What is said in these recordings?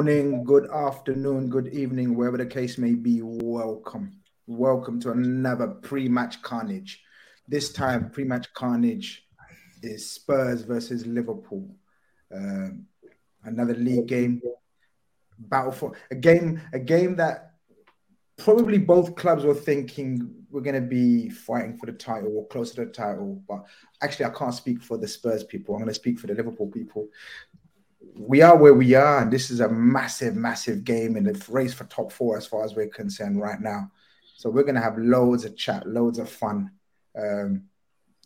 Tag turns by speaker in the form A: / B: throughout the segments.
A: Morning, good afternoon, good evening, wherever the case may be. Welcome. Welcome to another pre match Khanage. This time, pre match Khanage is Spurs versus Liverpool. Um, another league game. Battle for a game, a game that probably both clubs were thinking we're going to be fighting for the title or close to the title. But actually, I can't speak for the Spurs people. I'm going to speak for the Liverpool people we are where we are, and this is a massive, massive game in the race for top four as far as we're concerned right now. So we're gonna have loads of chat, loads of fun. Um,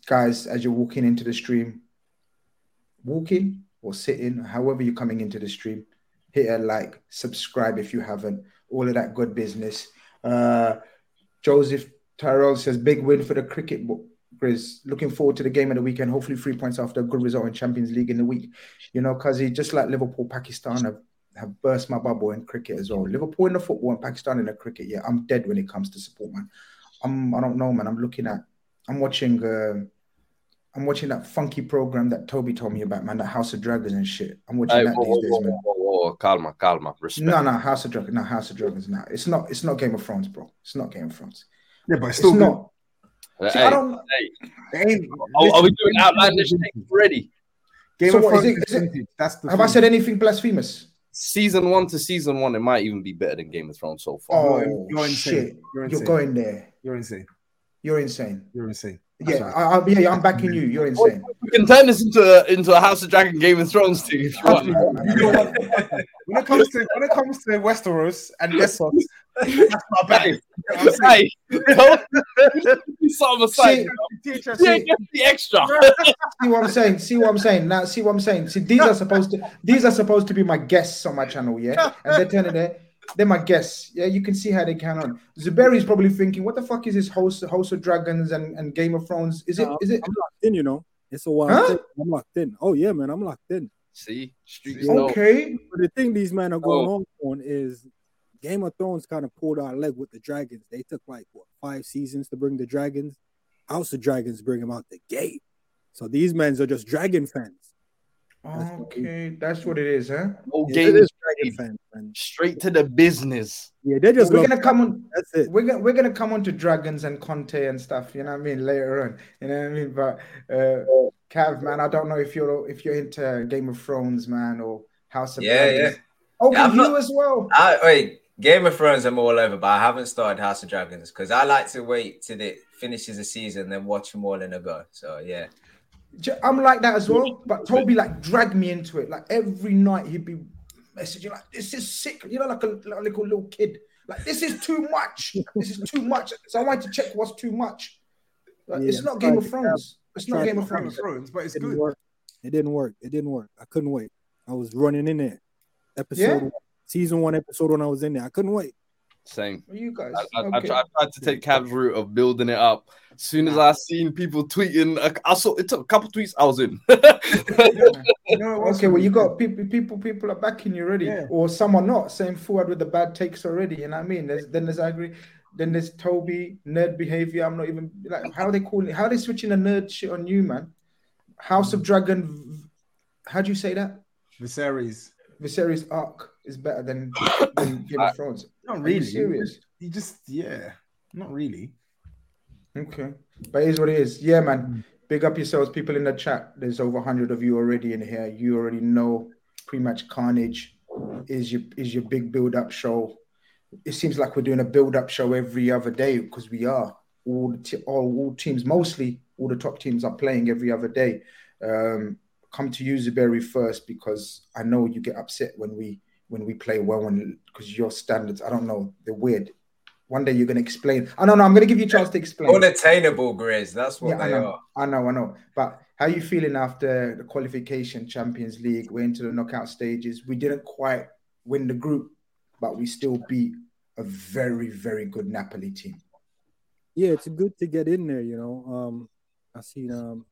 A: guys, as you're walking into the stream, walking or sitting, however you're coming into the stream, hit a like, subscribe if you haven't, all of that good business. Uh, Joseph Tyrell says big win for the cricket Grizz, looking forward to the game of the weekend. Hopefully, three points after a good result in Champions League in the week. You know, because he just like Liverpool, Pakistan have, have burst my bubble in cricket as well. Liverpool in the football and Pakistan in the cricket. Yeah, I'm dead when it comes to support, man. I'm I don't know, man. I'm looking at, I'm watching, uh, I'm watching that funky program that Toby told me about, man. That House of Dragons and shit. I'm watching hey, that whoa, these whoa, days, man.
B: Whoa, whoa, calma, calma. Respect.
A: No, no, House of Dragons, no, House of Dragons. No, it's not. It's not Game of Thrones, bro. It's not Game of Thrones.
C: Yeah, but it's still
A: it's not. See,
B: Hey,
A: I don't.
B: hey. Are, are we doing outlandish things already?
C: Game
A: So
C: of
A: what, is
C: Thrones
A: it-
C: is
A: is it-
C: That's the
A: Have I said anything blasphemous?
B: Season one to season one, it might even be better than Game of Thrones so far.
A: Oh
C: You're- you're insane.
A: shit!
C: You're
A: You're,
C: insane.
A: going there.
C: You're insane.
A: You're insane.
C: You're insane. That's
A: Yeah,
C: right.
A: I, I, yeah, yeah, I'm backing you. You're insane.
B: We can turn this into a, into a House of Dragon Game of Thrones team if you want.
C: You know what? when it comes to when it comes to Westeros and Essos, that's my bag. You know what I'm saying?
B: Hey, don't do something.
A: See,
C: Teach us-
B: Yeah, get the extra.
A: See what I'm saying? See what I'm saying? Now, see what I'm saying? See, these are supposed to these are supposed to be my guests on my channel, yeah. And they're turning there. They're my guests. Yeah, you can see how they can on. Zuberi is probably thinking, what the fuck is this host House of Dragons and, and Game of Thrones? Is it
D: No,
A: is it
D: I'm locked in, you know. It's a while.
A: Huh?
D: I'm locked in. Oh yeah, man, I'm locked in.
B: See, streets know.
A: okay?
D: But the thing these men are going
B: Oh.
D: on on is Game of Thrones kind of pulled our leg with the dragons. They took like what five seasons to bring the dragons. House of Dragons bring them out the gate. So these men are just dragon fans.
A: Okay, that's what it is, huh?
B: No
D: Yeah,
B: game is
D: dragon fans, man.
B: straight to the business.
D: Yeah, they're just
A: we're
D: love
A: gonna come on.
D: That's it.
A: We're gonna we're gonna come on to dragons and Conte and stuff. You know what I mean later on. You know what I mean. But uh, Cav, man, I don't know if you're if you're into Game of Thrones, man, or House of
E: Yeah,
A: Dragons. Oh,
E: Yeah, I'm
A: you
E: not-
A: as well.
E: I, wait, Game of Thrones, I'm all over, but I haven't started House of Dragons because I like to wait till it finishes the season, then watch them all in a go. So yeah,
A: I'm like that as well. But Toby like dragged me into it. Like every night he'd be messaging like, "This is sick," you know, like a, like a little little kid. Like this is too much. This is too much. So I wanted to check what's too much. Like,
D: Yeah,
A: it's not Game of
D: tried to
A: Thrones. It's not Game of Thrones.
C: Thrones, but it's
D: It
C: good.
D: work. It didn't work. It didn't work. I couldn't wait. I was running in there. Episode
A: Yeah?
D: One, season one episode when I was in there. I couldn't wait.
B: Same.
A: You guys.
B: I, I, I, tried, I tried to take Cav's route of building it up. As soon as I seen people tweeting, I, I saw it took a couple tweets. I was in.
C: You know
A: Okay, well, you got people, people, people are backing you already,
C: Yeah.
A: or some are not. Saying forward with the bad takes already. You know what I mean? There's, then there's agree. Then there's Toby nerd behavior. I'm not even like how they calling it. How they switching the nerd shit on you, man? House of Dragon. How do you say that?
C: Viserys.
A: Viserys arc is better than, than Game of Thrones.
C: Not really.
A: serious?
C: You just yeah. Not really.
A: Okay, but it is what it is. Yeah, man. Big up yourselves, people in the chat. There's over hundred of you already in here. You already know pre-match Khanage is your is your big build-up show. It seems like we're doing a build-up show every other day because we are all the te- all, all teams, mostly all the top teams are playing every other day. Um, come to you, Zuberi, first because I know you get upset when we when we play well when because your standards, I don't know, they're weird. One day you're gonna explain. I don't know. I'm gonna give you a chance to explain.
E: Unattainable, Grizz. That's what
A: Yeah, I know,
E: are.
A: I know, I know. But how you feeling after the qualification Champions League? We're into the knockout stages. We didn't quite win the group, but we still beat a very, very good Napoli team.
D: Yeah, it's good to get in there, you know. Um, I seen um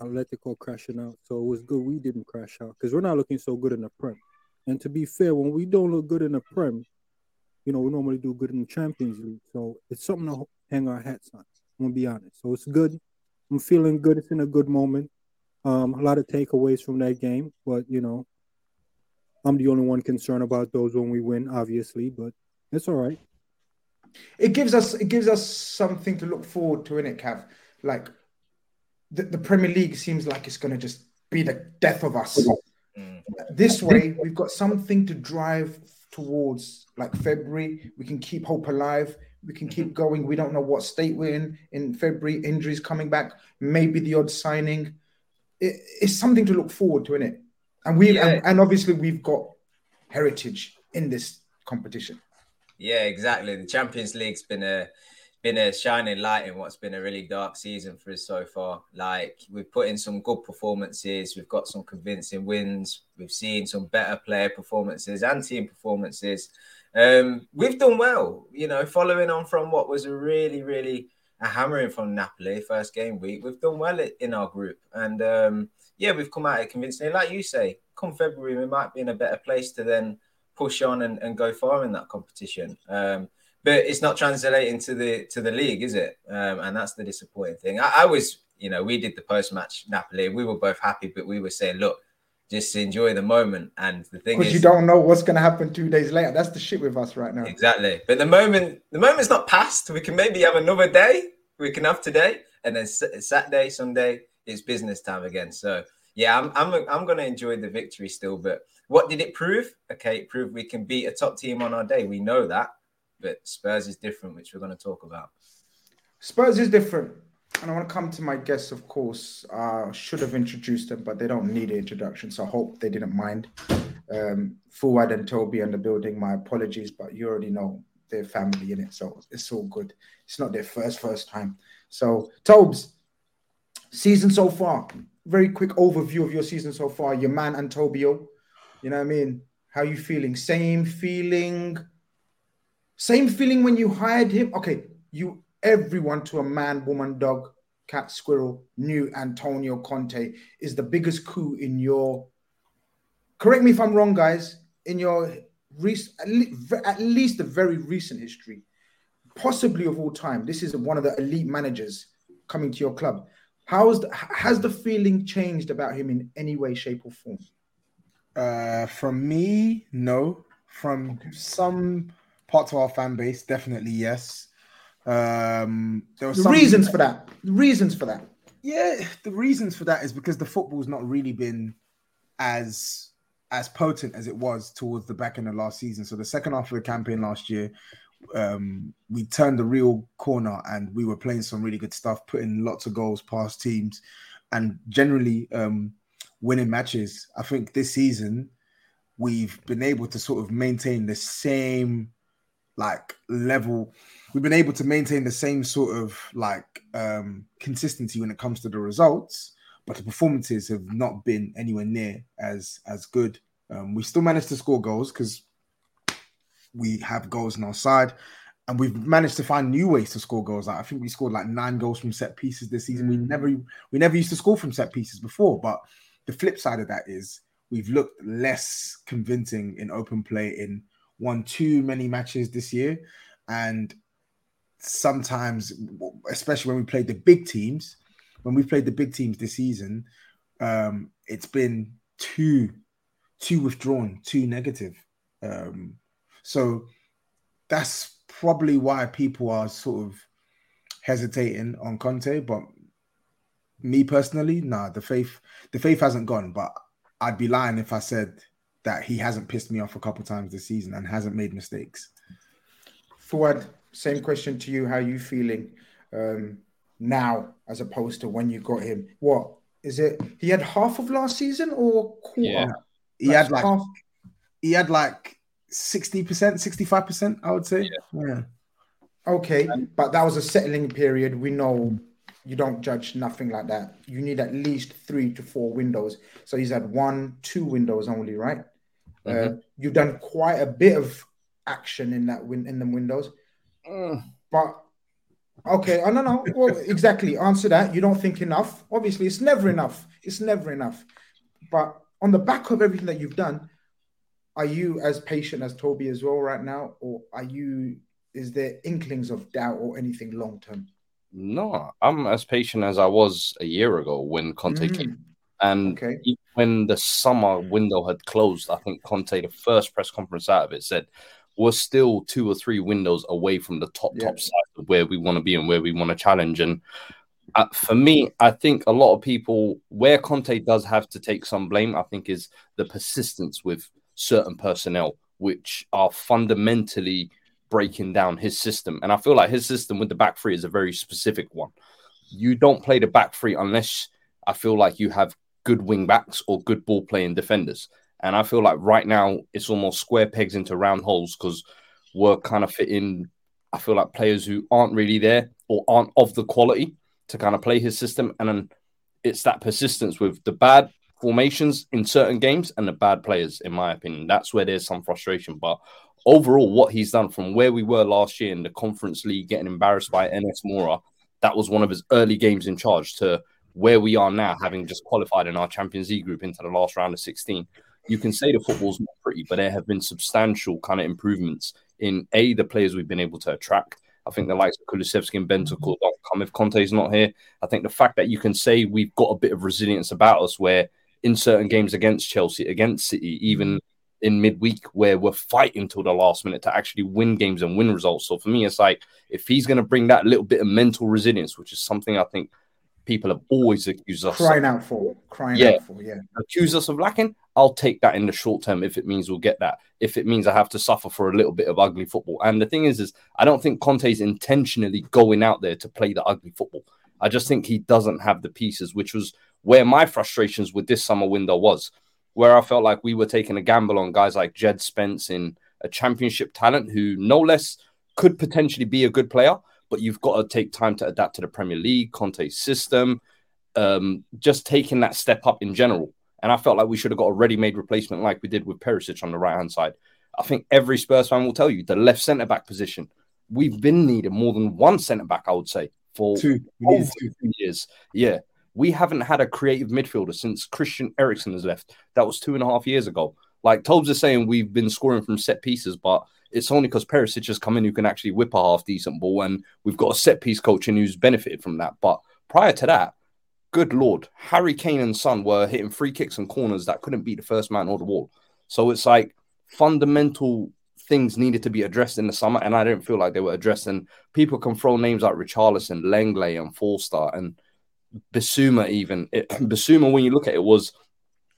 D: Atletico crashing out, so it was good we didn't crash out because we're not looking so good in the Prem. And to be fair, when we don't look good in the Prem, you know, we normally do good in the Champions League. So it's something to hang our hats on. I'm gonna be honest. So it's good. I'm feeling good. It's in a good moment. Um, a lot of takeaways from that game, but you know, I'm the only one concerned about those when we win, obviously. But it's all right.
A: It gives us it gives us something to look forward to in it, Cav. Like the, the Premier League seems like it's gonna just be the death of us. This way, we've got something to drive towards like February. We can keep hope alive. We can keep mm-hmm. going. We don't know what state we're in in February. Injuries coming back, maybe the odd signing. It, it's something to look forward to, innit? And we
E: Yeah.
A: and, and obviously we've got heritage in this competition.
E: Yeah, exactly. The Champions League's been a been a shining light in what's been a really dark season for us so far. Like we've put in some good performances, we've got some convincing wins, we've seen some better player performances and team performances. Um, we've done well, you know, following on from what was a really, really a hammering from Napoli first game week. We've done well in our group, and um, yeah, we've come out it convincingly. Like you say, come February, we might be in a better place to then push on and, and go far in that competition. Um, but it's not translating to the to the league, is it? Um, and that's the disappointing thing. I, I was, you know, we did the post match Napoli. We were both happy, but we were saying, look, just enjoy the moment. And the thing
A: Because
E: is,
A: you don't know what's gonna happen two days later. That's the shit with us right now.
E: Exactly. But the moment the moment's not past. We can maybe have another day. We can have today, and then Sa- Saturday, Sunday is business time again. So yeah, I'm I'm I'm gonna enjoy the victory still. But what did it prove? Okay, it proved we can beat a top team on our day. We know that. But Spurs is different, which we're going to talk about.
A: Spurs is different. And I want to come to my guests, of course. Uh, should have introduced them, but they don't need an introduction. So I hope they didn't mind. Um, Fuad and Toby in the building, my apologies, but you already know their family in it. So it's all good. It's not their first, first time. So, Tobes, season so far. Very quick overview of your season so far. Your man, Antonio. You know what I mean? How you feeling? Same feeling? Same feeling when you hired him? Okay, you everyone to a man, woman, dog, cat, squirrel knew Antonio Conte is the biggest coup in your. Correct me if I'm wrong, guys. In your rec- at le- at least the very recent history, possibly of all time, this is one of the elite managers coming to your club. How's the, has the feeling changed about him in any way, shape, or form?
C: Uh, from me, no. From some parts of our fan base, definitely yes. Um, there was
A: The
C: some
A: reasons for that. The reasons for that.
C: Yeah, the reasons for that is because the football's not really been as as potent as it was towards the back end of last season. So the second half of the campaign last year, um, we turned the real corner and we were playing some really good stuff, putting lots of goals past teams, and generally um, winning matches. I think this season we've been able to sort of maintain the same like level we've been able to maintain the same sort of like um consistency when it comes to the results but the performances have not been anywhere near as as good um we still managed to score goals because we have goals on our side, and we've managed to find new ways to score goals. Like, I think we scored like nine goals from set pieces this season. We never we never used to score from set pieces before. But the flip side of that is we've looked less convincing in open play in one too many matches this year, and sometimes, especially when we played the big teams, when we played the big teams this season, um, it's been too too withdrawn, too negative. Um, so that's probably why people are sort of hesitating on Conte. But me personally, nah, the faith the faith hasn't gone. But I'd be lying if I said that he hasn't pissed me off a couple times this season and hasn't made mistakes.
A: Fuad, same question to you. How you feeling um, now as opposed to when you got him? What is it? He had half of last season or quarter?
C: Yeah. He had like half... he had like 60%, 65%, I would say. Yeah. yeah.
A: Okay, but that was a settling period. We know you don't judge nothing like that. You need at least three to four windows. So he's had one, two windows only, right? Uh, mm-hmm. Uh, you've done quite a bit of action in that win in the windows. Mm. But okay, I don't know. Well, exactly. Answer that. You don't think enough. Obviously, it's never enough. It's never enough. But on the back of everything that you've done, are you as patient as Toby as well right now, or are you? Is there inklings of doubt or anything long term?
B: No, I'm as patient as I was a year ago when Conte mm. came. And okay. when the summer window had closed, I think Conte, the first press conference out of it, said we're still two or three windows away from the top yeah. top side of where we want to be and where we want to challenge. And uh, for me, I think a lot of people where Conte does have to take some blame, I think, is the persistence with certain personnel, which are fundamentally breaking down his system. And I feel like his system with the back three is a very specific one. You don't play the back three unless I feel like you have good wing backs or good ball playing defenders. And I feel like right now it's almost square pegs into round holes because we're kind of fitting, I feel like players who aren't really there or aren't of the quality to kind of play his system. And then it's that persistence with the bad formations in certain games and the bad players, in my opinion. That's where there's some frustration. But overall, what he's done from where we were last year in the Conference League, getting embarrassed by NS Mura, that was one of his early games in charge to where we are now, having just qualified in our Champions League group into the last round of 16. You can say the football's not pretty, but there have been substantial kind of improvements in A, the players we've been able to attract. I think the likes of Kulusevski and Bentancur don't come if Conte's not here. I think the fact that you can say we've got a bit of resilience about us where in certain games against Chelsea, against City, even in midweek where we're fighting till the last minute to actually win games and win results. So for me, it's like if he's going to bring that little bit of mental resilience, which is something I think people have always accused us
A: crying of, out for, crying yeah, out for, yeah,
B: accuse us of lacking. I'll take that in the short term if it means we'll get that. If it means I have to suffer for a little bit of ugly football, and the thing is, is I don't think Conte's intentionally going out there to play the ugly football. I just think he doesn't have the pieces, which was where my frustrations with this summer window was, where I felt like we were taking a gamble on guys like Jed Spence in a championship talent who no less could potentially be a good player, but you've got to take time to adapt to the Premier League, Conte's system, um, just taking that step up in general. And I felt like we should have got a ready-made replacement like we did with Perisic on the right-hand side. I think every Spurs fan will tell you the left centre back position. We've been needing more than one centre back, I would say, for
C: two,
B: over two years. Yeah. We haven't had a creative midfielder since Christian Eriksen has left. That was two and a half years ago. Like Tobes is saying, we've been scoring from set pieces, but it's only because Perisic has come in who can actually whip a half decent ball, and we've got a set piece coach in who's benefited from that. But prior to that, good lord, Harry Kane and Son were hitting free kicks and corners that couldn't beat the first man or the wall. So it's like fundamental things needed to be addressed in the summer, and I don't feel like they were addressed. And people can throw names like Richarlison, Lenglet, and Forster, and Bissouma even it, Bissouma when you look at it was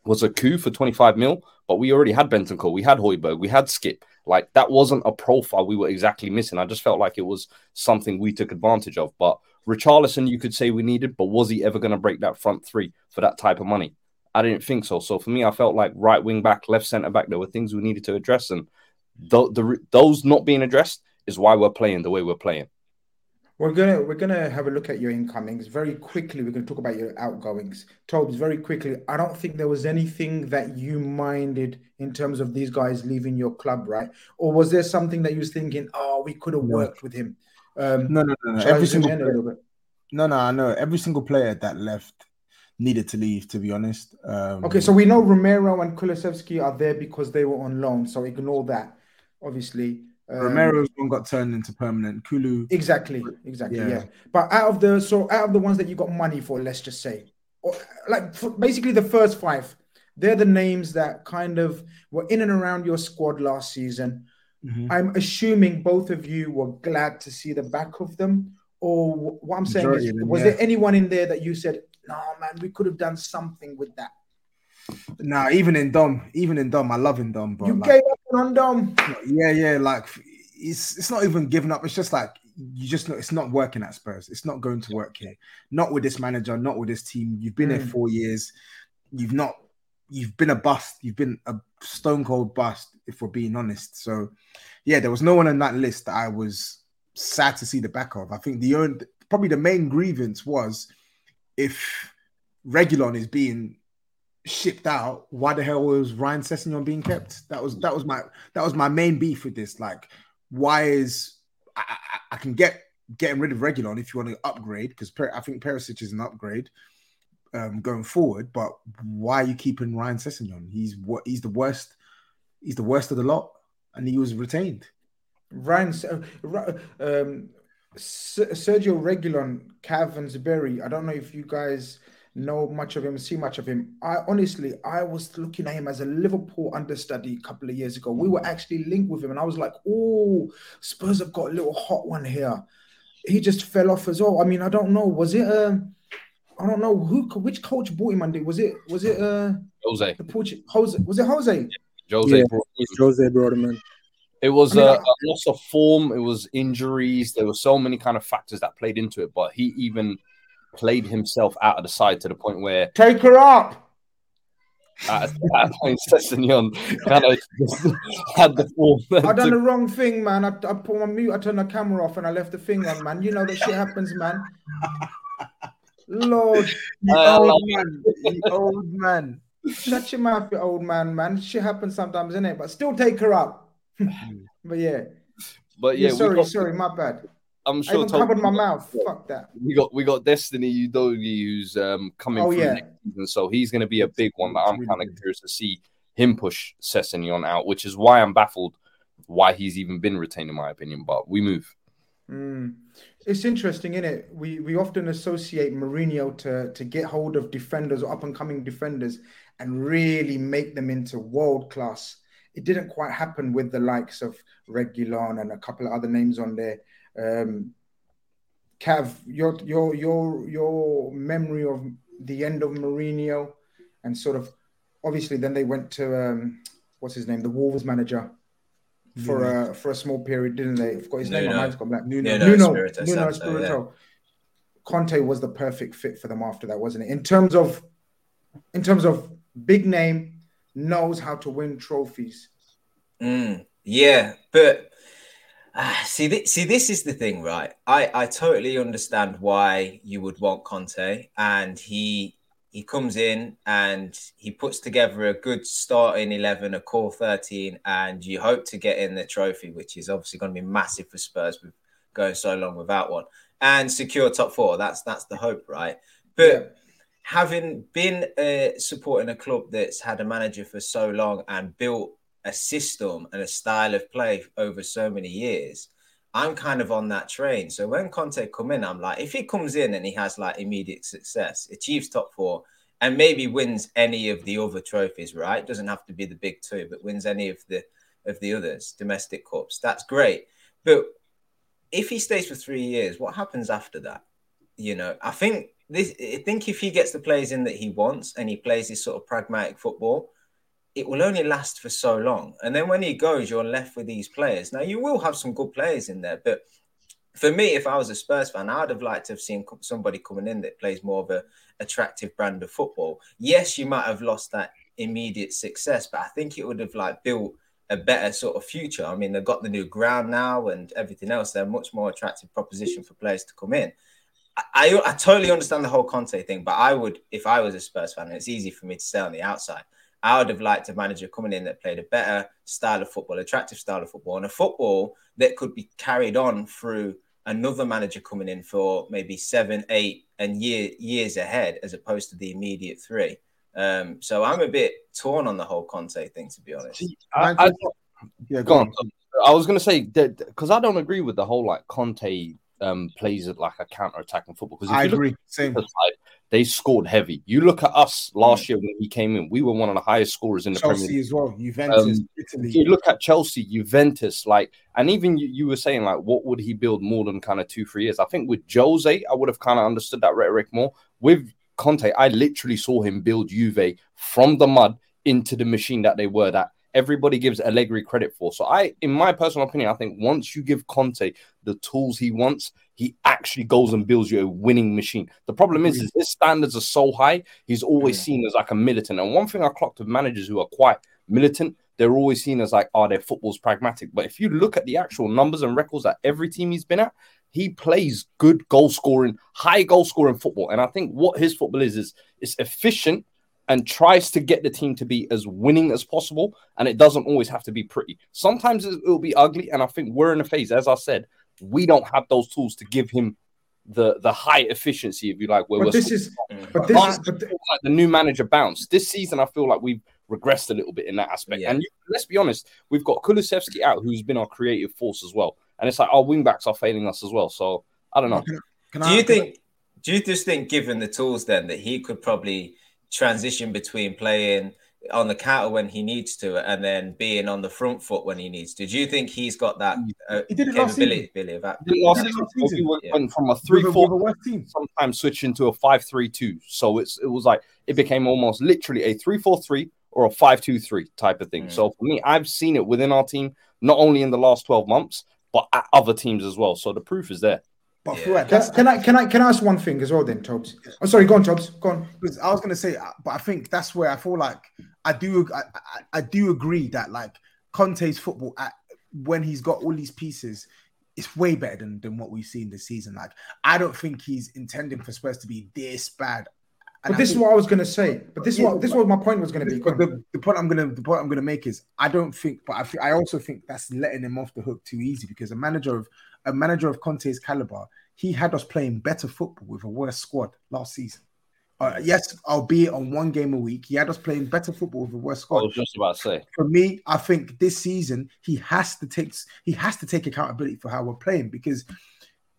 B: was a coup for 25 mil, but we already had Bentancur, we had Højbjerg, we had Skip. Like that wasn't a profile we were exactly missing. I just felt like it was something we took advantage of. But Richarlison, you could say we needed, but was he ever going to break that front three for that type of money? I didn't think so. So for me, I felt like right wing back, left centre back, there were things we needed to address, and the, the, those not being addressed is why we're playing the way we're playing.
A: We're gonna we're gonna have a look at your incomings very quickly. We're gonna talk about your outgoings. Tobes, very quickly. I don't think there was anything that you minded in terms of these guys leaving your club, right? Or was there something that you was thinking, oh, we could have no. worked with him?
C: Um, no, no, no, no. Every single player, no, no, I know every single player that left needed to leave. To be honest. Um,
A: okay, so we know Romero and Kulusevski are there because they were on loan. So ignore that. Obviously,
C: um, Romero's one got turned into permanent. Kulu.
A: Exactly, exactly. Yeah. yeah. But out of the so out of the ones that you got money for, let's just say, or, like basically the first five, they're the names that kind of were in and around your squad last season. Mm-hmm. I'm assuming both of you were glad to see the back of them. Or what I'm saying Majority is, them, was yeah. there anyone in there that you said, "No, man, we could have done something with that"?
C: Nah, even in Dom, even in Dom, I love in Dom, but
A: you like, gave up on Dom.
C: Yeah, yeah, like it's it's not even giving up. It's just like you just know it's not working at Spurs. It's not going to work here. Not with this manager. Not with this team. You've been mm. there four years. You've not. You've been a bust. You've been a stone cold bust. If we're being honest. So, yeah, there was no one on that list that I was sad to see the back of. I think the only, probably the main grievance was if Reguilón is being shipped out, why the hell was Ryan Sessegnon being kept? That was that was my that was my main beef with this. Like, why is I, I, I can get getting rid of Reguilón if you want to upgrade because I think Perisic is an upgrade um, going forward. But why are you keeping Ryan Sessegnon? He's what he's the worst. He's the worst of the lot, and he was retained.
A: Ryan, uh, um, Sergio Reguilón, Cav and Zuberi. I don't know if you guys know much of him, see much of him. I honestly, I was looking at him as a Liverpool understudy a couple of years ago. We were actually linked with him, and I was like, "Oh, Spurs have got a little hot one here." He just fell off as well. I mean, I don't know. Was it? Uh, I don't know who, which coach bought him. And was it? Was it? Uh,
B: Jose.
A: The Portuguese Jose. Was it Jose? Yeah,
B: Jose.
D: Yeah, brought Jose brought him in.
B: It was I mean, a, a, loss of form. It was injuries. There were so many kind of factors that played into it. But he even played himself out of the side to the point where
A: take her up.
B: At, that point, Sessegnon kind of had the form.
A: I done the wrong thing, man. I, I put my mute, I turned the camera off, and I left the thing on, man. You know that shit happens, man. Lord, you uh, old man, you old man. Shut your mouth, you old man, man. Shit happens sometimes, innit? But still take her up. but yeah.
B: But yeah,
A: yeah sorry, got... sorry, my bad.
B: I'm sure. I
A: even covered my mouth. Fuck that.
B: We got we got Destiny Udogie who's um coming oh, yeah. next season, so he's going to be a big one. But I'm kind of curious to see him push Sessegnon out, which is why I'm baffled why he's even been retained, in my opinion. But we move.
A: Mm. It's interesting, isn't it? We we often associate Mourinho to to get hold of defenders or up and coming defenders and really make them into world class. It didn't quite happen with the likes of Reguilón and a couple of other names on there. Um, Cav, your your your your memory of the end of Mourinho, and sort of obviously then they went to um, what's his name, the Wolves manager for a for a small period, didn't they? I've got his Nuno. name. My mind's gone black. Nuno, Nuno, Nuno, Espirito, Nuno Espirito. Yeah. Conte was the perfect fit for them after that, wasn't it? In terms of, in terms of big name, knows how to win trophies.
E: Mm, yeah, but uh, see, th- see, this is the thing, right? I, I totally understand why you would want Conte, and he he comes in and he puts together a good starting eleven, a core thirteen, and you hope to get in the trophy, which is obviously going to be massive for Spurs with going so long without one, and secure top four. That's that's the hope, right? But yeah. having been uh, supporting a club that's had a manager for so long and built a system and a style of play over so many years, I'm kind of on that train. So when Conte come in, I'm like, if he comes in and he has like immediate success, achieves top four, and maybe wins any of the other trophies, right? Doesn't have to be the big two, but wins any of the of the others, domestic cups. That's great. But if he stays for three years, what happens after that? You know, I think this. I think if he gets the players in that he wants and he plays this sort of pragmatic football, it will only last for so long. And then when he goes, you're left with these players. Now, you will have some good players in there, but for me, if I was a Spurs fan, I'd have liked to have seen somebody coming in that plays more of a attractive brand of football. Yes, you might have lost that immediate success, but I think it would have like built a better sort of future. I mean, they've got the new ground now and everything else. They're a much more attractive proposition for players to come in. I, I, I totally understand the whole Conte thing, but I would, if I was a Spurs fan, it's easy for me to stay on the outside, I would have liked a manager coming in that played a better style of football, attractive style of football, and a football that could be carried on through another manager coming in for maybe seven, eight, and year, years ahead, as opposed to the immediate three. Um, so I'm a bit torn on the whole Conte thing, to be honest. I, I,
B: yeah, go, on. on. I was going to say that because I don't agree with the whole like Conte um, plays it like a counter attacking football. Because
C: I agree. Same.
B: The side, they scored heavy. You look at us last year when he came in, we were one of the highest scorers in the
C: Chelsea
B: Premier League.
C: as well, Juventus, um, Italy.
B: You look at Chelsea, Juventus, like, and even you, you, were saying like, what would he build more than kind of two, three years? I think with Jose, I would have kind of understood that rhetoric more. With Conte, I literally saw him build Juve from the mud into the machine that they were that everybody gives Allegri credit for. So I, in my personal opinion, I think once you give Conte the tools he wants, he actually goes and builds you a winning machine. The problem is, is his standards are so high, he's always seen as like a militant. And one thing I clocked with managers who are quite militant, they're always seen as like, oh, their football's pragmatic. But if you look at the actual numbers and records that every team he's been at, he plays good goal scoring, high goal scoring football. And I think what his football is is it's efficient and tries to get the team to be as winning as possible. And it doesn't always have to be pretty. Sometimes it will be ugly. And I think we're in a phase, as I said, we don't have those tools to give him the the high efficiency, if you like.
A: Where but this is, but this is, but
B: like the new manager bounce. This season, I feel like we've regressed a little bit in that aspect. Yeah. And you, let's be honest, we've got Kulusevski out, who's been our creative force as well. And it's like our wing backs are failing us as well. So I don't know. Can,
E: can do I, you think? Do you just think, given the tools, then that he could probably transition between playing on the counter when he needs to, and then being on the front foot when he needs to. Do you think he's got that uh, he did it capability? Billy, of that? He
B: went yeah. from a three-four, sometimes switching to a five-three-two. So it's it was like it became almost literally a three-four-three or a five-two-three type of thing. Mm. So for me, I've seen it within our team, not only in the last twelve months, but at other teams as well. So the proof is there.
A: But yeah. can, can, I can I can I ask one thing as well then, Tobes? I'm oh, sorry, go on, Tobes. Go on.
C: Because I was gonna say, uh, but I think that's where I feel like I do I, I, I do agree that like Conte's football at when he's got all these pieces, it's way better than, than what we've seen this season. Like I don't think he's intending for Spurs to be this bad.
A: And but this think, is what I was gonna say. But this yeah, is what this is what my point was gonna be.
C: But the, the, point I'm gonna the point I'm gonna make is I don't think, but I, I also think that's letting him off the hook too easy because a manager of a manager of Conte's caliber, he had us playing better football with a worse squad last season. Uh, yes, albeit on one game a week, he had us playing better football with a worse squad.
B: I was just about to say.
C: For me, I think this season he has to take he has to take accountability for how we're playing because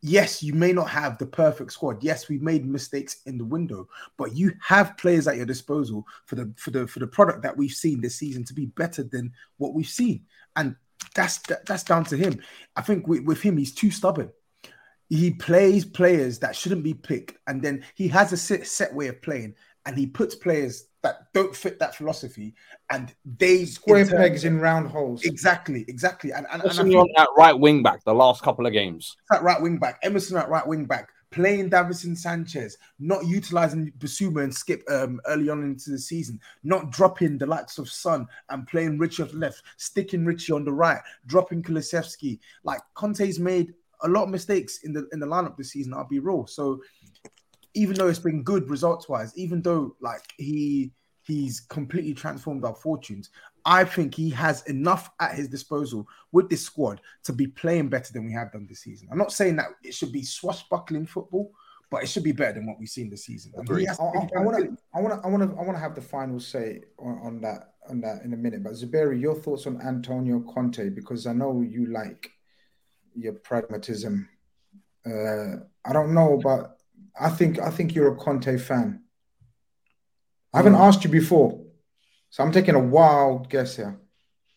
C: yes, you may not have the perfect squad. Yes, we've made mistakes in the window, but you have players at your disposal for the for the for the product that we've seen this season to be better than what we've seen. And that's that's down to him. I think with, with him, he's too stubborn. He plays players that shouldn't be picked, and then he has a set, set way of playing, and he puts players that don't fit that philosophy, and they
A: square turn, pegs in round holes.
C: Exactly, exactly. And, and,
B: and on that right wing back the last couple of games.
C: That right wing back, Emerson at right wing back, playing Davinson Sanchez, not utilizing Bissouma and Skip um, early on into the season, not dropping the likes of Son and playing Richie left, sticking Richie on the right, dropping Kulusevski. Like Conte's made a lot of mistakes in the in the lineup this season. I'll be real. So even though it's been good results wise, even though like he he's completely transformed our fortunes, I think he has enough at his disposal with this squad to be playing better than we have done this season. I'm not saying that it should be swashbuckling football, but it should be better than what we've seen this season.
A: I want to, I want to, I want to, I want to have the final say on, on, that, on that in a minute. But Zuberi, your thoughts on Antonio Conte because I know you like your pragmatism. Uh, I don't know, but I think I think you're a Conte fan. I haven't mm. asked you before. So I'm taking a wild guess here.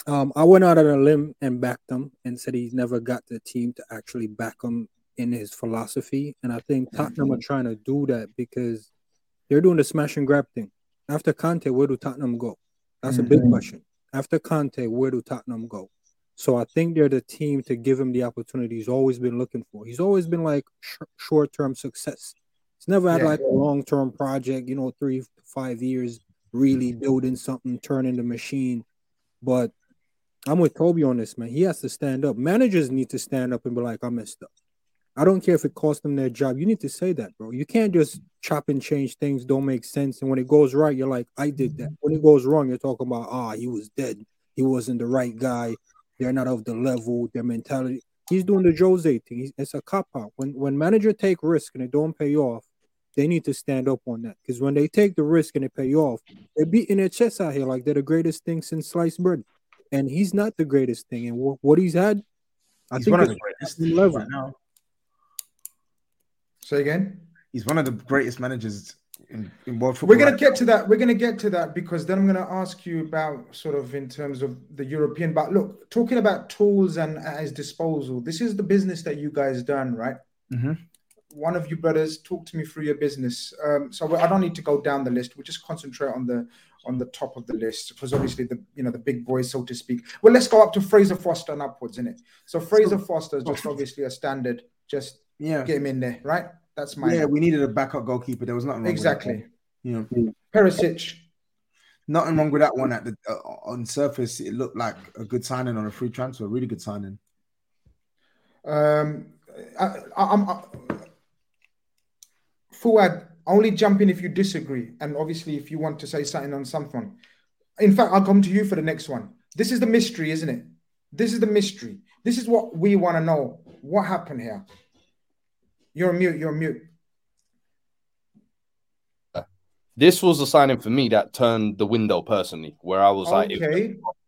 D: Um, I went out on a limb and backed him and said he's never got the team to actually back him in his philosophy. And I think Tottenham are trying to do that because they're doing the smash and grab thing. After Conte, where do Tottenham go? That's mm-hmm. a big mm-hmm. question. After Conte, where do Tottenham go? So I think they're the team to give him the opportunity he's always been looking for. He's always been like sh- short term success. He's never had yeah. like a long term project, you know, three to five years really building something, turning the machine. But I'm with Toby on this, man. He has to stand up. Managers need to stand up and be like, I messed up. I don't care if it costs them their job. You need to say that, bro. You can't just chop and change things don't make sense. And when it goes right, you're like, I did that. When it goes wrong, you're talking about, ah, he was dead. He wasn't the right guy. They're not of the level. Their mentality. He's doing the Jose thing. He's, it's a cop out. When when manager take risk and it don't pay off, they need to stand up on that. Because when they take the risk and it pay you off, they're beating their chests out here like they're the greatest thing since sliced bread. And he's not the greatest thing. And w- what he's had,
C: I he's think one of the greatest level right now.
A: Say again.
C: He's one of the greatest managers in, in world
A: football. We're going to get to that. We're going to get to that because then I'm going to ask you about sort of in terms of the European. But look, talking about tools and at his disposal, this is the business that you guys done, right?
C: Mm-hmm.
A: One of you brothers, talk to me through your business. Um, so I don't need to go down the list. We just concentrate on the on the top of the list because obviously the you know the big boys, so to speak. Well, let's go up to Fraser Forster and upwards, in it. So Fraser Forster is just obviously a standard. Just yeah, get him in there, right? That's my
C: yeah. We needed a backup goalkeeper. There was nothing
A: exactly.
C: You
A: know, Perisic.
C: Nothing wrong with that one. At the uh, on surface, it looked like a good signing on a free transfer. Really good signing.
A: Um, I, I'm. Fuad, only jump in if you disagree, and obviously if you want to say something on something. In fact, I'll come to you for the next one. This is the mystery, isn't it? This is the mystery. This is what we want to know. What happened here? You're mute. You're mute.
B: This was a signing for me that turned the window personally, where I was like,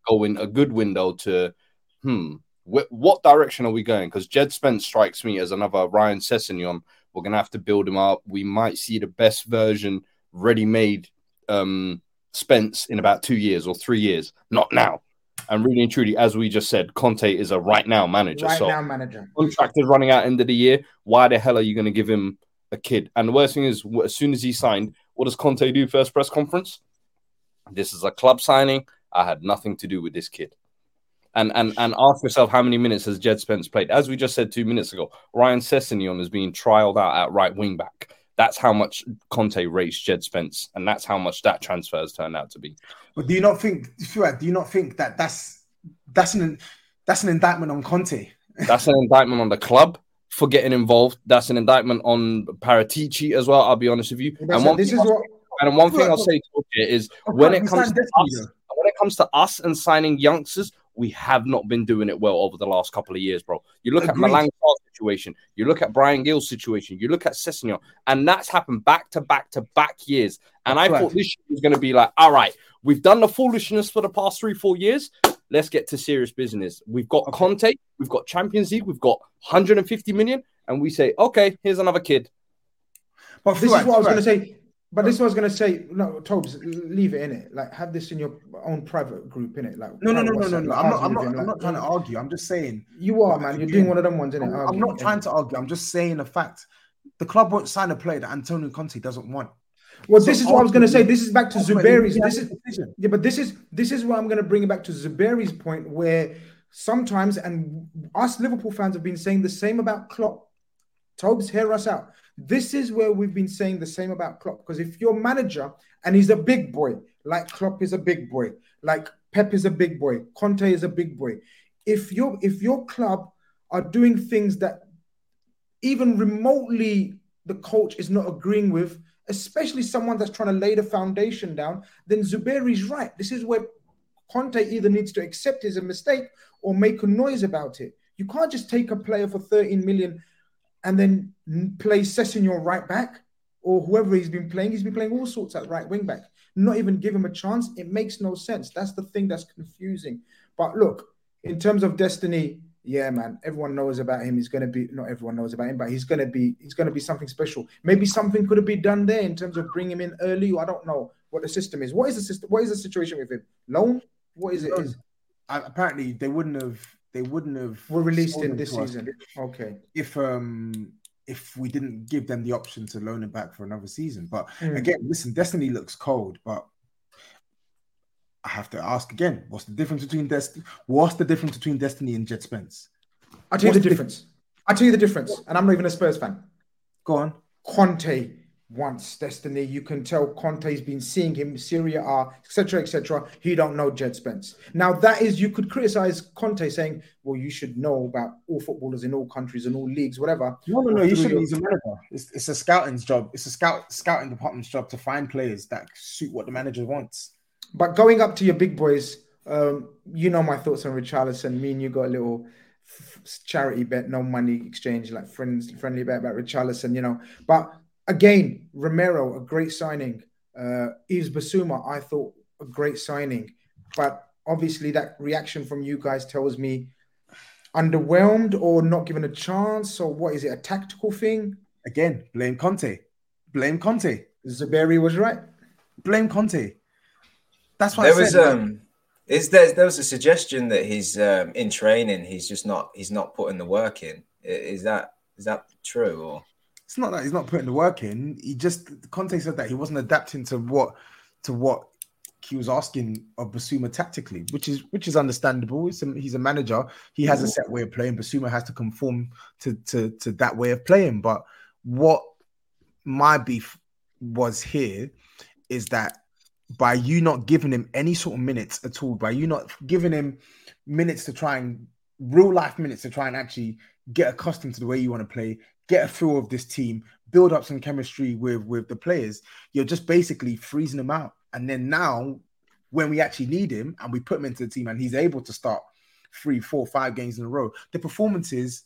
B: going a good window to, hmm, wh- what direction are we going? Because Jed Spence strikes me as another Ryan Sessegnon. We're gonna have to build him up. We might see the best version, ready-made um, Spence in about two years or three years. Not now. And really and truly, as we just said, Conte is a right now manager.
A: Right
B: so
A: now manager.
B: Contract is running out end of the year. Why the hell are you going to give him a kid? And the worst thing is, as soon as he signed, what does Conte do first press conference? This is a club signing. I had nothing to do with this kid. And and and ask yourself how many minutes has Jed Spence played? As we just said two minutes ago, Ryan Sessegnon is being trialed out at right wing back. That's how much Conte raised Jed Spence, and that's how much that transfer has turned out to be.
C: But do you not think, do you not think that that's that's an that's an indictment on Conte?
B: That's an indictment on the club for getting involved. That's an indictment on Paratici as well. I'll be honest with you. and one, this is what, and one thing I'll say to you is when it comes to us, when it comes to us and signing youngsters, we have not been doing it well over the last couple of years, bro. You look Agreed. at Milan situation, you look at Bryan Gil's situation, you look at Sessegnon, and that's happened back to back to back years. And I thought this was going to be like, all right, we've done the foolishness for the past three, four years. Let's get to serious business. We've got okay. Conte, we've got Champions League, we've got 150 million, and we say, okay, here's another kid.
A: But this is what I was going to say. But this was gonna say, no, Tobes, leave it in it. Like, have this in your own private group in it. Like,
C: no, no, no, no, no, no. I'm not. I'm not. I'm not trying to argue. I'm just saying.
A: You are, man. You're doing one of them ones, innit?
C: I'm, I'm not trying to argue. I'm just saying a fact. The club won't sign a player that Antonio Conte doesn't want.
A: Well, this is what I was going to say. This is back to Zuberi's. This is yeah, but this is this is what I'm going to bring it back to Zuberi's point, where sometimes, and us Liverpool fans have been saying the same about Klopp. Tobes, hear us out. This is where we've been saying the same about Klopp. Because if your manager and he's a big boy, like Klopp is a big boy, like Pep is a big boy, Conte is a big boy. If your if your club are doing things that even remotely the coach is not agreeing with, especially someone that's trying to lay the foundation down, then Zuberi's right. This is where Conte either needs to accept his mistake or make a noise about it. You can't just take a player for 13 million and then play Sessegnon right back or whoever he's been playing. He's been playing all sorts at right wing back. Not even give him a chance. It makes no sense. That's the thing that's confusing. But look, in terms of destiny, yeah, man, everyone knows about him. He's gonna be not everyone knows about him, but he's gonna be he's gonna be something special. Maybe something could have been done there in terms of bringing him in early. I don't know what the system is. What is the system? What is the situation with him? Loan? What is it? Is
C: apparently they wouldn't have they wouldn't have
A: were released in this season. Okay.
C: If um if we didn't give them the option to loan him back for another season. But mm. again, listen, Destiny looks cold, but I have to ask again, what's the difference between Destiny? What's the difference between Destiny and Jed Spence?
A: I'll tell you the difference. I'll tell you the difference. And I'm not even a Spurs fan.
C: Go on.
A: Conte wants Destiny. You can tell Conte's been seeing him, Serie A, etc., etc. He don't know Jed Spence. Now that is you could criticize Conte saying, "Well, you should know about all footballers in all countries and all leagues, whatever."
C: No, no, no. You shouldn't. He's a manager. It's, it's a scouting's job. It's a scout scouting department's job to find players that suit what the manager wants.
A: But going up to your big boys, um, you know my thoughts on Richarlison. Me and you got a little charity bet, no money exchange, like friends, friendly bet about Richarlison, you know. But again, Romero, a great signing. Uh, Yves Bissouma, I thought a great signing. But obviously, that reaction from you guys tells me underwhelmed or not given a chance, or what is it, a tactical thing?
C: Again, blame Conte. Blame Conte.
A: Zuberi was right.
C: Blame Conte. That's why
E: there I was said, um is there there was a suggestion that he's um, in training, he's just not he's not putting the work in. Is that is that true or
C: it's not that he's not putting the work in. He just Conte said that he wasn't adapting to what to what he was asking of Bissouma tactically, which is which is understandable. He's a, he's a manager. He has a set way of playing. Bissouma has to conform to, to to that way of playing. But what my beef was here is that by you not giving him any sort of minutes at all, by you not giving him minutes to try and real life minutes to try and actually get accustomed to the way you want to play, get a feel of this team, build up some chemistry with with the players, you're just basically freezing them out. And then now, when we actually need him and we put him into the team and he's able to start three, four, five games in a row, the performances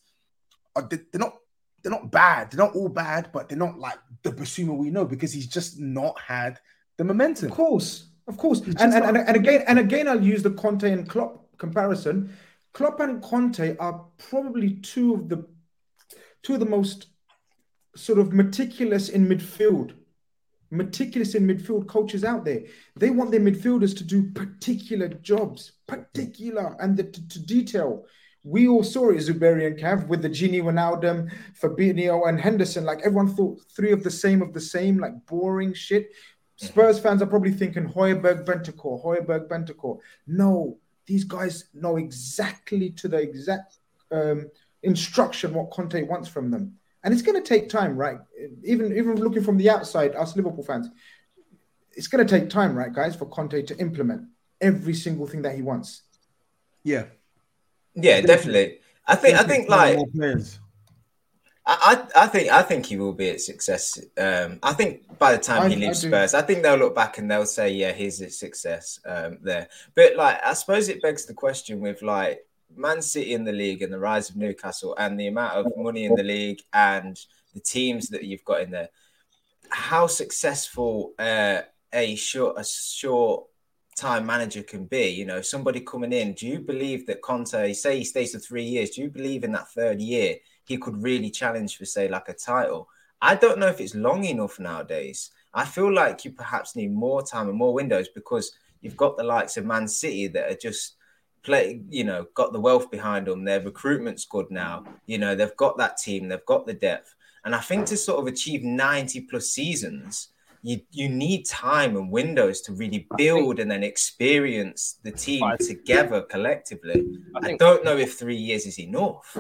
C: are they're not they're not bad. They're not all bad, but they're not like the Bissouma we know because he's just not had the momentum.
A: Of course, of course. And, and, and, and again, and again, I'll use the Conte and Klopp comparison. Klopp and Conte are probably two of the two of the most sort of meticulous in midfield, meticulous in midfield coaches out there. They want their midfielders to do particular jobs, particular, and the, to, to detail. We all saw it, Zuberi and Cav, with the Gini Wijnaldum, Fabinho, and Henderson. Like everyone thought three of the same of the same, like boring shit. Mm-hmm. Spurs fans are probably thinking Højbjerg, Bentancur, Højbjerg, Bentancur. No, these guys know exactly to the exact um, instruction what Conte wants from them. And it's going to take time, right? Even even looking from the outside, us Liverpool fans, it's going to take time, right, guys, for Conte to implement every single thing that he wants.
C: Yeah,
E: yeah, definitely. I think I think like I, I think I think he will be a success. Um, I think by the time I, he leaves I Spurs, I think they'll look back and they'll say, "Yeah, he's a success um, there." But like, I suppose it begs the question with like Man City in the league and the rise of Newcastle and the amount of money in the league and the teams that you've got in there, how successful uh, a short a short time manager can be. You know, somebody coming in. Do you believe that Conte, say he stays for three years, do you believe in that third year he could really challenge for say like a title? I don't know if it's long enough nowadays. I feel like you perhaps need more time and more windows because you've got the likes of Man City that are just play, you know, got the wealth behind them. Their recruitment's good now. You know, they've got that team, they've got the depth. And I think to sort of achieve 90 plus seasons, you you need time and windows to really build and then experience the team together collectively. I, don't know if three years is enough.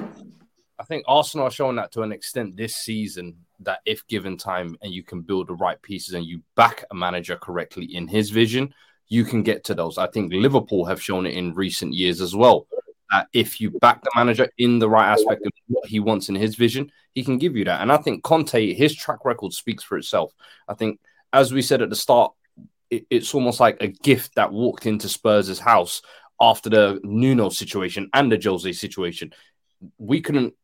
B: I think Arsenal are showing that to an extent this season that if given time and you can build the right pieces and you back a manager correctly in his vision, you can get to those. I think Liverpool have shown it in recent years as well. That if you back the manager in the right aspect of what he wants in his vision, he can give you that. And I think Conte, his track record speaks for itself. I think, as we said at the start, it's almost like a gift that walked into Spurs' house after the Nuno situation and the Jose situation. We couldn't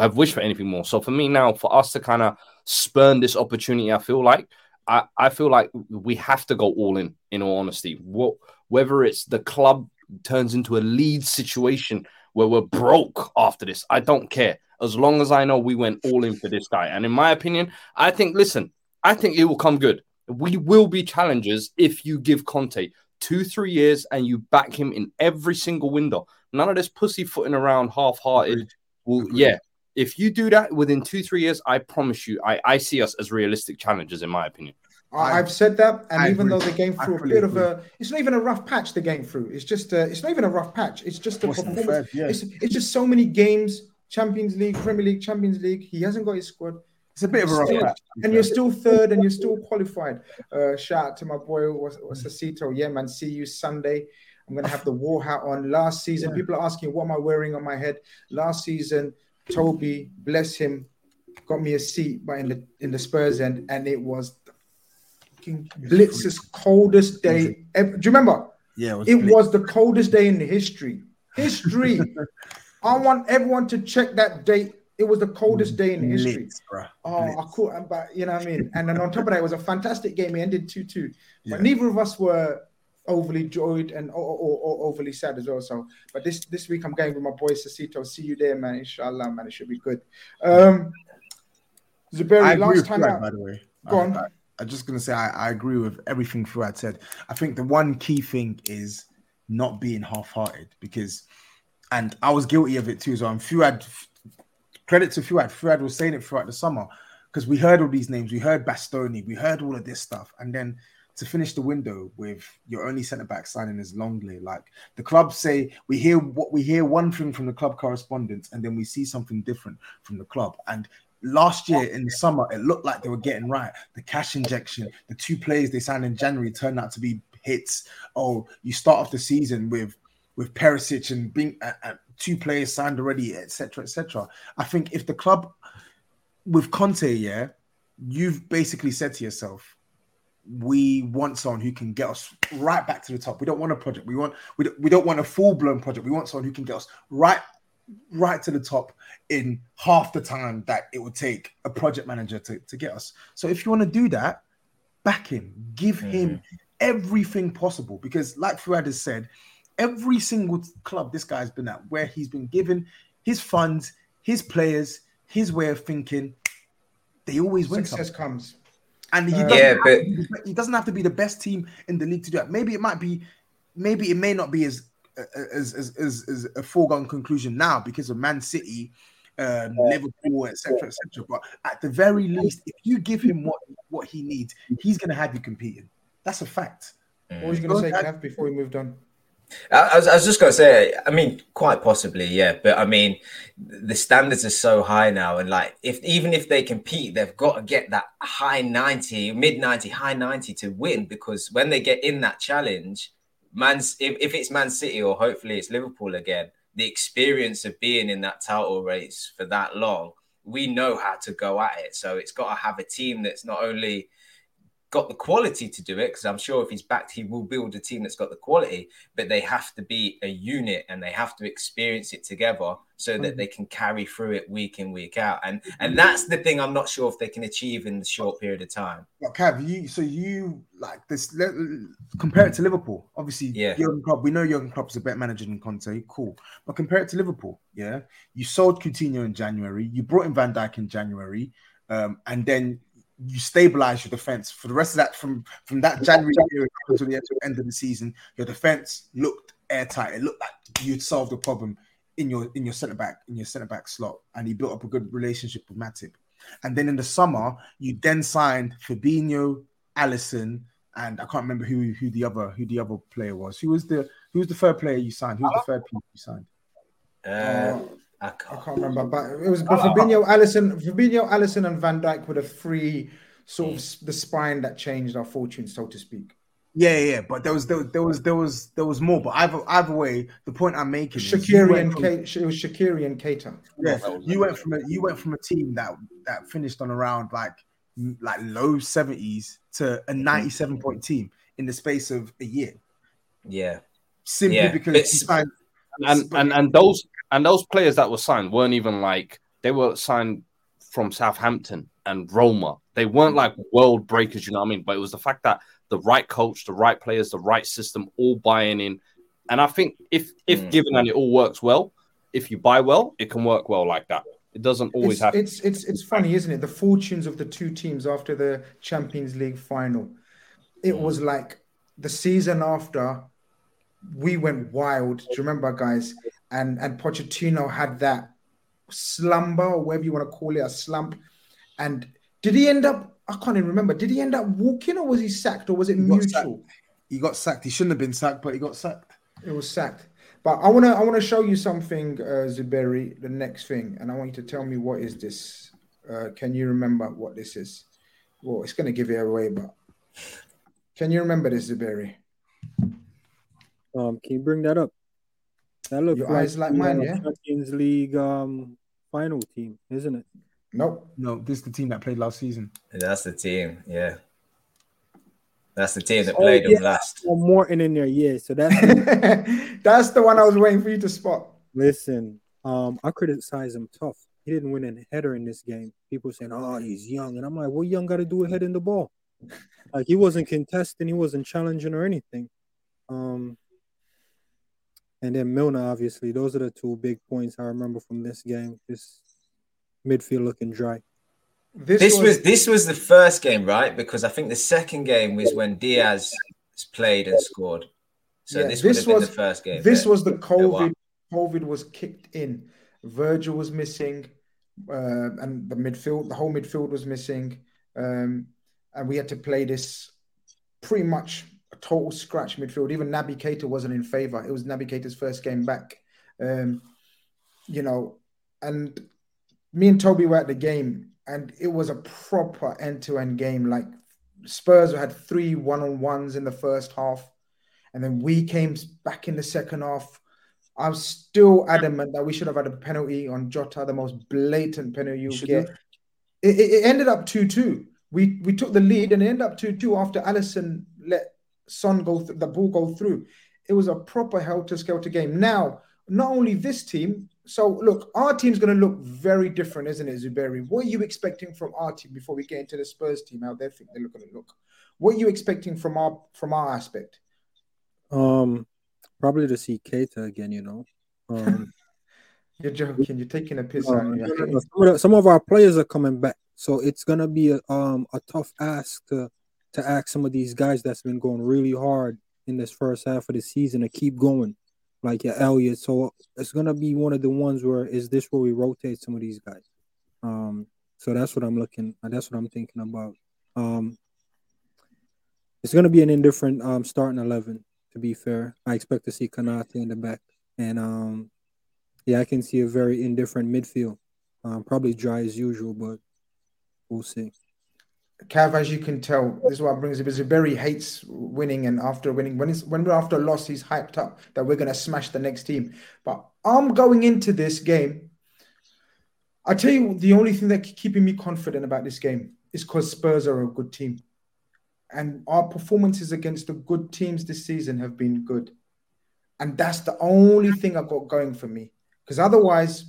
B: have wished for anything more. So for me now, for us to kind of spurn this opportunity, I feel like I, I feel like we have to go all in, in all honesty. What, whether it's the club turns into a lead situation where we're broke after this, I don't care. As long as I know we went all in for this guy. And in my opinion, I think, listen, I think it will come good. We will be challengers if you give Conte two, three years and you back him in every single window. None of this pussyfooting around half hearted. Well, yeah, if you do that within two, three years, I promise you, I, I see us as realistic challengers, in my opinion.
A: I've said that, and I even agree. though they came through a bit agree. of a, it's not even a rough patch they're going through. It's just, a, it's not even a rough patch. It's just a performance. Fair, yeah. it's, it's just so many games, Champions League, Premier League, Champions League. He hasn't got his squad.
C: It's a bit of a rough patch.
A: And you're still third and you're still qualified. Uh, shout out to my boy Sasito. Yeah, man. See you Sunday. I'm gonna have the war hat on. Last season, yeah. people are asking what am I wearing on my head. Last season, Toby, bless him, got me a seat, but in the in the Spurs end, and it was Blitz's coldest day. Ever. Do you remember?
C: Yeah, it,
A: was, it was, the coldest day in history. History. I want everyone to check that date. It was the coldest day in history. Oh, blitz, oh, Blitz. I could, but you know what I mean. And then on top of that, it was a fantastic game. It ended two two. But yeah. neither of us were overly joyed and or, or, or, overly sad as well. So, but this this week I'm going with my boy Sasito. See you there, man. Inshallah, man. It should be good. Um, Zuberi, last time out,
C: by the way. Go I, on. I, I'm just gonna say I, I agree with everything Fuad said. I think the one key thing is not being half-hearted because, and I was guilty of it too. So I'm Fuad. Credit to Fuad. Fuad was saying it throughout the summer because we heard all these names. We heard Bastoni. We heard all of this stuff, and then to finish the window with your only centre back signing is Lenglet. Like the club say, we hear what we hear one thing from the club correspondence, and then we see something different from the club. And last year in the summer, it looked like they were getting right. The cash injection, the two players they signed in January turned out to be hits. Oh, you start off the season with with Perisic and being uh, uh, two players signed already, etc., etc. I think if the club with Conte, yeah, you've basically said to yourself, we want someone who can get us right back to the top. We don't want a project. We want we don't, we don't want a full blown project. We want someone who can get us right right to the top in half the time that it would take a project manager to, to get us. So if you want to do that, back him, give mm-hmm. him everything possible. Because like Fuad has said, every single club this guy's been at, where he's been given his funds, his players, his way of thinking, they always win.
A: Success something. comes.
C: And he uh, doesn't, yeah, but... he doesn't have to be the best team in the league to do that. Maybe it might be, maybe it may not be as as as, as, as a foregone conclusion now because of Man City, um, Liverpool, etc., etc. But at the very least, if you give him what what he needs, he's going to have you competing. That's a fact.
A: What was you going to say, Kev, before we moved on?
E: I was, I was just going to say, I mean, quite possibly, yeah. But I mean, the standards are so high now, and like, if even if they compete, they've got to get that high ninety, mid ninety, high ninety to win. Because when they get in that challenge, man's if, if it's Man City or hopefully it's Liverpool again, the experience of being in that title race for that long, we know how to go at it. So it's got to have a team that's not only got the quality to do it because I'm sure if he's backed, he will build a team that's got the quality, but they have to be a unit and they have to experience it together so that mm-hmm. they can carry through it week in, week out. And and that's the thing I'm not sure if they can achieve in the short period of time.
C: Well, Cav, you so you like this compare it to Liverpool. Obviously, yeah, Jurgen Klopp, we know Jurgen Klopp's a better manager than Conte, cool. But compare it to Liverpool, yeah. You sold Coutinho in January, you brought in Van Dijk in January. Um, and then you stabilize your defense for the rest of that from from that January period until the end of the season. Your defense looked airtight. It looked like you'd solved the problem in your in your centre back in your centre back slot, and he built up a good relationship with Matip. And then in the summer, you then signed Fabinho, Alisson, and I can't remember who who the other who the other player was. Who was the who was the third player you signed? Who was the third piece you signed?
E: Uh,
A: I can't, I can't remember, but it was but Fabinho, Alisson, Fabinho, Alisson, and Van Dijk were the three sort of mm. the spine that changed our fortunes, so to speak.
C: Yeah, yeah, but there was there, there was there was there was more. But either either way, the point I'm making
A: Shaqiri and Kate, it was Shaqiri and Keita.
C: Yeah, you went from a you went from a team that that finished on around like like low seventies to a 97 point team in the space of a year.
E: Yeah,
C: simply yeah. because
B: and, and and and those and those players that were signed weren't even like they were signed from Southampton and Roma. They weren't like world breakers, you know what I mean? But it was the fact that the right coach, the right players, the right system, all buying in. And I think if if mm. given and it all works well, if you buy well, it can work well like that. It doesn't always
A: it's,
B: happen.
A: It's it's it's funny, isn't it? The fortunes of the two teams after the Champions League final. It mm. was like the season after we went wild. Do you remember, guys? And and Pochettino had that slumber or whatever you want to call it, a slump. And did he end up? I can't even remember. Did he end up walking or was he sacked or was it he mutual?
C: Got he got sacked. He shouldn't have been sacked, but he got sacked.
A: It was sacked. But I wanna I wanna show you something, uh, Zuberi. The next thing, and I want you to tell me what is this. Uh, can you remember what this is? Well, it's going to give you away, but can you remember this, Zuberi?
D: Um, can you bring that up? That looks
A: Your like, eyes like mine, yeah.
D: Champions League um final team, isn't it?
A: Nope.
C: No, this is the team that played last season.
E: That's the team, yeah. That's the team that oh, played yeah. them last.
D: Oh, Morton in there, yeah. So that's
A: that's the one I was waiting for you to spot.
D: Listen, um, I criticize him tough. He didn't win a header in this game. People saying, "Oh, he's young," and I'm like, "What young got to do with hitting the ball?" like he wasn't contesting, he wasn't challenging or anything. Um, and then Milner, obviously, those are the two big points I remember from this game. This midfield looking dry.
E: This, this was, was, this was the first game, right? Because I think the second game was when Diaz played and scored. So yeah, this, this was the first game.
A: This was the COVID. COVID was kicked in. Virgil was missing, uh, and the midfield, the whole midfield was missing, um, and we had to play this pretty much a total scratch midfield. Even Naby Keita wasn't in favour. It was Naby Keita's first game back. Um, you know, and me and Toby were at the game and it was a proper end-to-end game. Like Spurs had three one-on-ones in the first half, and then we came back in the second half. I'm still adamant that we should have had a penalty on Jota, the most blatant penalty you get. It, it, ended up two-two. We we took the lead and it ended up two-two after Alisson let Son go th- the ball go through. It was a proper helter-skelter game. Now, not only this team, so look, our team's going to look very different, isn't it, Zuberi? What are you expecting from our team before we get into the Spurs team? How they think they're going to look? What are you expecting from our from our aspect?
D: Um, probably to see Keita again. You know, um,
A: you're joking. You're taking a piss um,
D: out. Some of, the, some of our players are coming back, so it's gonna be a um a tough ask to to ask some of these guys that's been going really hard in this first half of the season to keep going like your Elliott. So it's gonna be one of the ones where is this where we rotate some of these guys? Um, so that's what I'm looking. That's what I'm thinking about. Um, it's gonna be an indifferent um starting eleven. To be fair, I expect to see Konate in the back, and um, yeah, I can see a very indifferent midfield. Um, probably dry as usual, but we'll see.
A: Cav, as you can tell, this is what brings it. Because Barry hates winning, and after winning, when it's when we're after a loss, he's hyped up that we're gonna smash the next team. But I'm going into this game. I tell you, the only thing that keeping me confident about this game is because Spurs are a good team, and our performances against the good teams this season have been good, and that's the only thing I've got going for me. Because otherwise,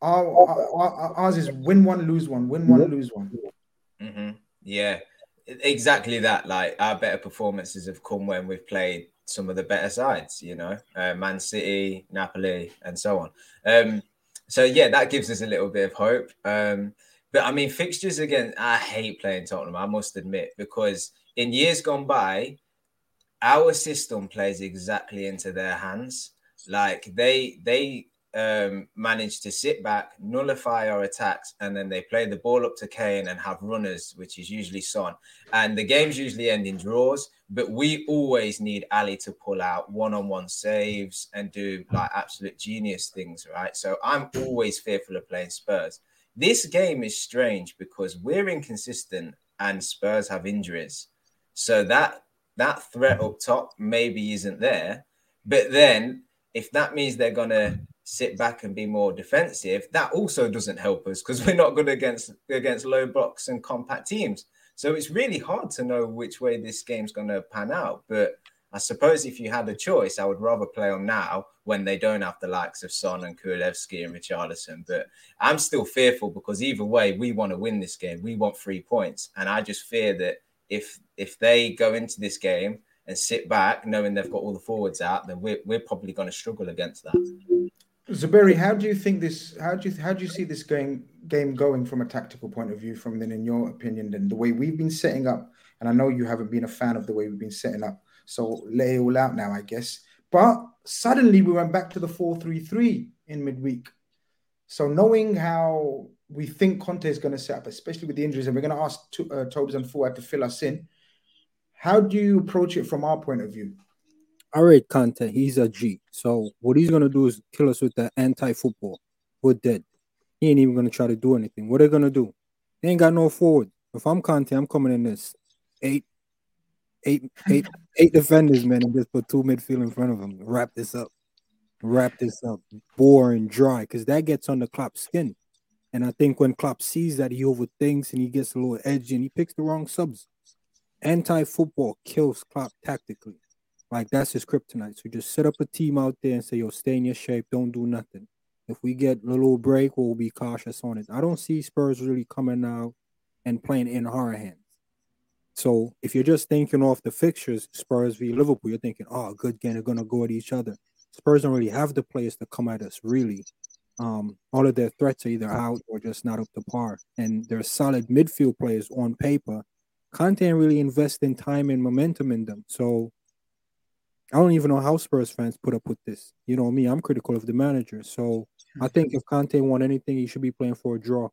A: our, our, our, ours is win one, lose one, win one, lose one.
E: Mm-hmm. Yeah, exactly that. Like our better performances have come when we've played some of the better sides, you know, uh, Man City, Napoli, and so on. Um, so yeah, that gives us a little bit of hope. Um, but I mean, fixtures again, I hate playing Tottenham. I must admit, because in years gone by, our system plays exactly into their hands. Like they they um, manage to sit back, nullify our attacks, and then they play the ball up to Kane and have runners, which is usually Son. And the games usually end in draws, but we always need Ali to pull out one-on-one saves and do like absolute genius things, right? So I'm always fearful of playing Spurs. This game is strange because we're inconsistent and Spurs have injuries. So that that threat up top maybe isn't there. But then if that means they're gonna sit back and be more defensive, that also doesn't help us because we're not good against against low blocks and compact teams. So it's really hard to know which way this game's going to pan out. But I suppose if you had a choice, I would rather play on now when they don't have the likes of Son and Kulusevski and Richarlison. But I'm still fearful because either way, we want to win this game. We want three points, and I just fear that if if they go into this game and sit back, knowing they've got all the forwards out, then we're, we're probably going to struggle against that.
A: Zuberi, how do you think this? How do you how do you see this game game going from a tactical point of view? From then, in your opinion, then the way we've been setting up, and I know you haven't been a fan of the way we've been setting up, so lay it all out now, I guess. But suddenly we went back to the four three three in midweek. So knowing how we think Conte is going to set up, especially with the injuries, and we're going to ask to, uh, Tobes and Fuad to fill us in. How do you approach it from our point of view?
D: I rate Conte. He's a G. So what he's gonna do is kill us with the anti-football. We're dead. He ain't even gonna try to do anything. What are they gonna do? They ain't got no forward. If I'm Conte, I'm coming in this eight, eight, eight, eight defenders, man, and just put two midfield in front of them. Wrap this up. Wrap this up. Boring, dry, because that gets on the Klopp's skin. And I think when Klopp sees that, he overthinks and he gets a little edgy and he picks the wrong subs. Anti-football kills Klopp tactically. Like that's his kryptonite. So just set up a team out there and say, yo, stay in your shape, don't do nothing. If we get a little break, we'll be cautious on it. I don't see Spurs really coming out and playing in our hands. So if you're just thinking off the fixtures, Spurs v Liverpool, you're thinking, oh, good game, they're gonna go at each other. Spurs don't really have the players to come at us, really. Um, all of their threats are either out or just not up to par. And they're solid midfield players on paper. Conte really invest in time and momentum in them. So I don't even know how Spurs fans put up with this. You know me, I'm critical of the manager. So I think if Conte won anything, he should be playing for a draw.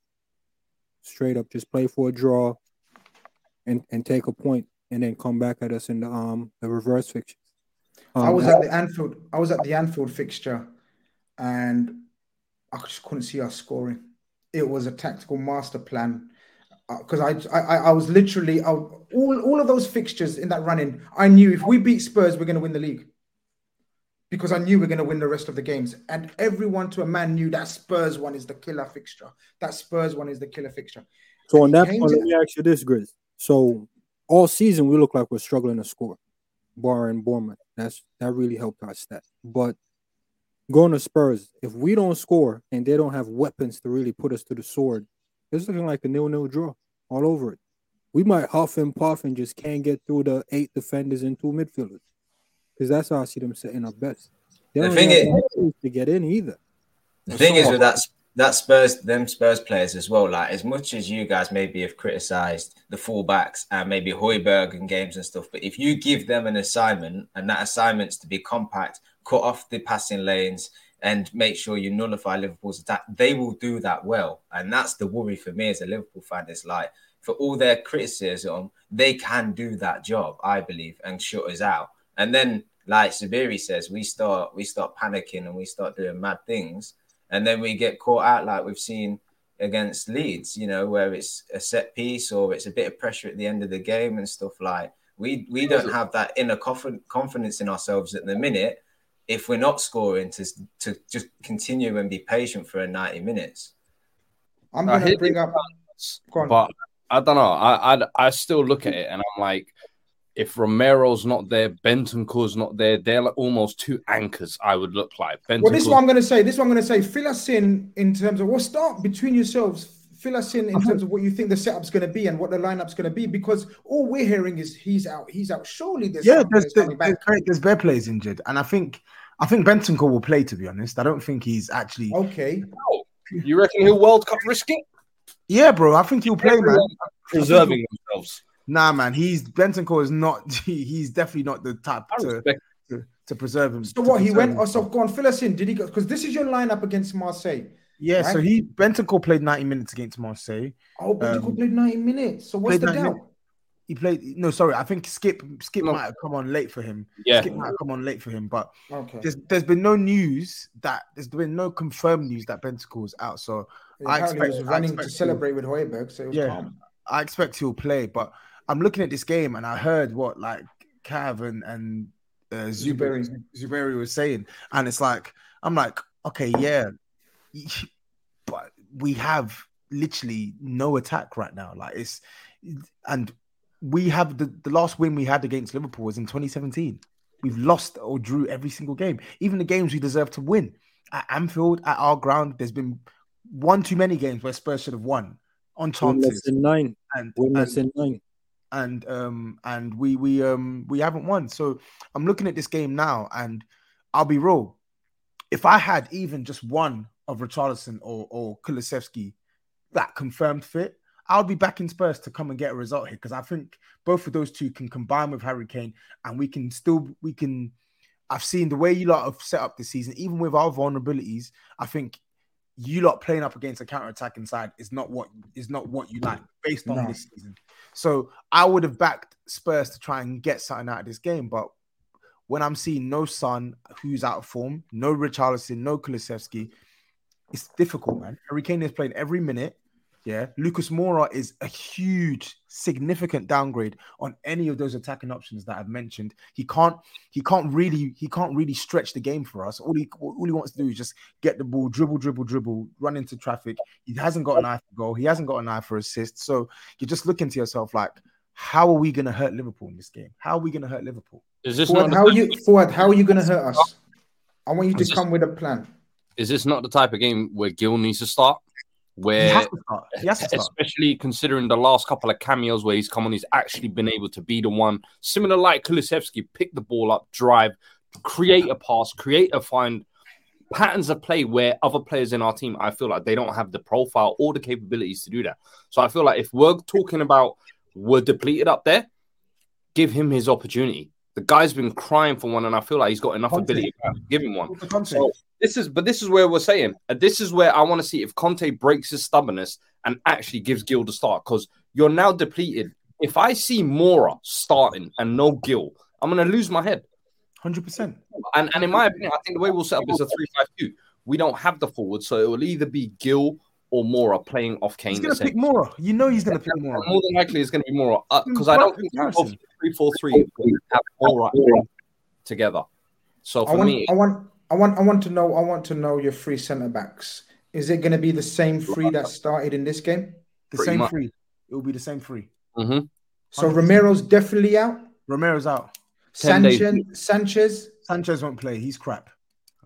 D: Straight up, just play for a draw and, and take a point and then come back at us in the um the reverse fixture. Um,
A: I was at the Anfield. I was at the Anfield fixture, and I just couldn't see us scoring. It was a tactical master plan because uh, I, I I was literally I, all all of those fixtures in that running. I knew if we beat Spurs, we're going to win the league because I knew we are going to win the rest of the games. And everyone to a man knew that Spurs one is the killer fixture. That Spurs one is the killer fixture.
D: So on that point, let me ask you this, Grizz. So all season we look like we're struggling to score, barring Bournemouth. That's that really helped our stat. But going to Spurs, if we don't score and they don't have weapons to really put us to the sword, it's looking like a nil-nil draw all over it. We might huff and puff and just can't get through the eight defenders and two midfielders because that's how I see them setting up best. They the thing is to get in either.
E: The thing is with that that Spurs them Spurs players as well. Like as much as you guys maybe have criticized the fullbacks and maybe Højbjerg and games and stuff, but if you give them an assignment and that assignment's to be compact, cut off the passing lanes, and make sure you nullify Liverpool's attack, they will do that well. And that's the worry for me as a Liverpool fan. It's like for all their criticism, they can do that job, I believe, and shut us out. And then, like Zuberi says, we start we start panicking and we start doing mad things, and then we get caught out like we've seen against Leeds, you know, where it's a set piece or it's a bit of pressure at the end of the game and stuff like. We we don't have that inner confidence in ourselves at the minute if we're not scoring to to just continue and be patient for 90 minutes.
A: I'm gonna bring up
B: but I don't know. I, I I still look at it and I'm like, if Romero's not there, Bentancur's not there, they're like almost two anchors. I would look like.
A: Bentancur... Well, this is what I'm going to say. This is what I'm going to say. Fill us in in terms of. We'll start between yourselves. Fill us in in uh-huh. terms of what you think the setup's going to be and what the lineup's going to be, because all we're hearing is he's out. He's out. Surely there's
C: yeah. There's there's, there's, there's bare players injured, and I think I think Bentancur will play. To be honest, I don't think he's actually
A: okay.
B: Oh, you reckon he'll World Cup risk it?
C: Yeah, bro. I think he'll play, man.
B: Preserving themselves.
C: Nah, man. He's Bentancur is not. He's definitely not the type to, to, to, preserve him.
A: So what?
C: He
A: went. Oh, so go on, fill us in. Did he go? Because this is your lineup against Marseille.
C: Yeah. Right? So he Bentancur played ninety minutes against Marseille.
A: Oh, Bentancur um, played ninety minutes. So what's the doubt? Minutes.
C: He played no, sorry. I think Skipp Skipp no. might have come on late for him.
B: Yeah,
C: Skipp might have come on late for him, but okay. there's there's been no news that there's been no confirmed news that Bentancur is out. So
A: yeah, I expect was running expect to celebrate with Højbjerg. So yeah, calm.
C: I expect he'll play, but I'm looking at this game and I heard what like Cav and and uh, Zuberi Zuberi was saying, and it's like I'm like, okay, yeah, but we have literally no attack right now. Like it's and we have the, the last win we had against Liverpool was in 2017. We've lost or drew every single game, even the games we deserve to win. At Anfield, at our ground, there's been one too many games where Spurs should have won on chances.
D: in nine. And, in nine.
C: And um and we we um we haven't won. So I'm looking at this game now, and I'll be real. If I had even just one of Richarlison or or Kulusevski that confirmed fit, I'll be back in Spurs to come and get a result here because I think both of those two can combine with Harry Kane and we can still we can. I've seen the way you lot have set up this season, even with our vulnerabilities. I think you lot playing up against a counter attacking side is not what is not what you like based on no. this season. So I would have backed Spurs to try and get something out of this game, but when I'm seeing no Son who's out of form, no Richarlison, no Kulusevski, it's difficult, man. Harry Kane is playing every minute. Yeah, Lucas Moura is a huge, significant downgrade on any of those attacking options that I've mentioned. He can't, he can't really, he can't really stretch the game for us. All he, all he wants to do is just get the ball, dribble, dribble, dribble, run into traffic. He hasn't got an eye for goal. He hasn't got an eye for assist. So you're just looking to yourself like, how are we going to hurt Liverpool in this game? How are we going to hurt Liverpool?
A: Is this Fuad, how you Fuad, How are you going to hurt us? I want you to come with a plan.
B: Is this not the type of game where Gil needs to start? where especially considering the last couple of cameos where he's come on, he's actually been able to be the one, similar like Kulusevski, pick the ball up, drive, create a pass, create a find patterns of play where other players in our team, I feel like they don't have the profile or the capabilities to do that. So I feel like if we're talking about we're depleted up there, give him his opportunity. The guy's been crying for one, and I feel like he's got enough Conte. ability to give him one. So this is, but this is where we're saying, and this is where I want to see if Conte breaks his stubbornness and actually gives Gil the start because you're now depleted. If I see Moura starting and no Gil, I'm going to lose my head.
C: 100%.
B: And, and in my opinion, I think the way we'll set up is a 3 5 2. We don't have the forward, so it will either be Gil or Moura playing off Kane.
C: He's going to pick Moura. You know he's going to pick Moura.
B: More than likely, it's going to be Moura because uh, I don't think three four three have Moura together. So for
A: I want,
B: me,
A: I want, I want, I want to know, I want to know your three centre backs. Is it going to be the same three that started in this game?
C: The same much. three. It will be the same 3
B: mm-hmm.
A: So Romero's definitely out.
C: Romero's out.
A: Sanchez, Sanchez,
C: Sanchez won't play. He's crap.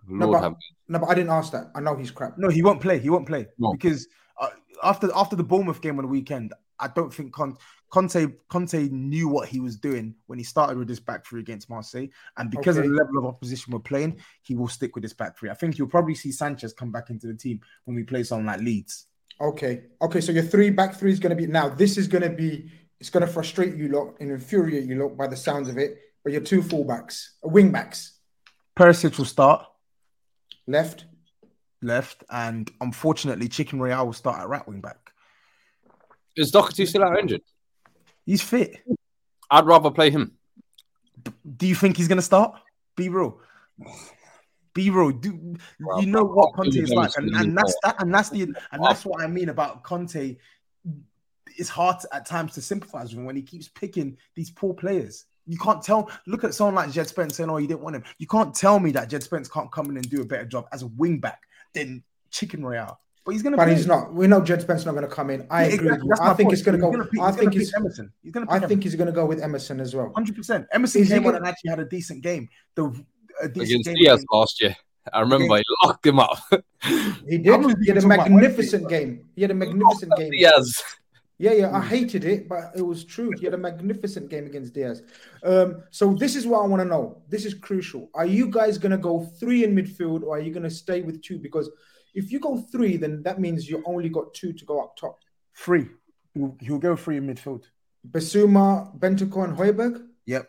A: No but, no, but I didn't ask that. I know he's crap.
C: No, he won't play. He won't play no. because uh, after after the Bournemouth game on the weekend, I don't think Con- Conte Conte knew what he was doing when he started with this back three against Marseille, and because okay. of the level of opposition we're playing, he will stick with this back three. I think you'll probably see Sanchez come back into the team when we play someone like Leeds.
A: Okay, okay. So your three back three is going to be now. This is going to be it's going to frustrate you lot and infuriate you lot by the sounds of it. But your two fullbacks, wing backs.
C: Perisic will start.
A: Left.
C: Left. And unfortunately, Chicken Royale will start at right wing back.
B: Is Doherty still out injured?
C: He's fit.
B: I'd rather play him.
C: Do you think he's going to start? Be real. Be real. Do well, you know what Conte is like? And, and that's that. And that's the. And that's what I mean about Conte. It's hard to, at times to sympathize with him when he keeps picking these poor players. You can't tell. Look at someone like Jed Spence saying, "Oh, you didn't want him." You can't tell me that Jed Spence can't come in and do a better job as a wing back than Chicken Royale. But he's going to.
A: But play. he's not. We know Jed Spence not going to come in. I yeah, agree. Exactly. I think it's going to go.
C: Pick, I think he's
A: Emerson. He's going to. I think he's going to go with Emerson as well.
C: Hundred percent. Emerson is came on and actually had a decent game. The
B: against Diaz last year. I remember he locked him up.
A: he did. He had a magnificent game. He had a magnificent game.
B: Diaz.
A: Yeah, yeah, I hated it, but it was true. He had a magnificent game against Diaz. Um, so this is what I want to know. This is crucial. Are you guys going to go three in midfield, or are you going to stay with two? Because if you go three, then that means you only got two to go up top.
C: Three. He'll, go three in midfield.
A: Bissouma, Bentancur, and Højbjerg.
C: Yep.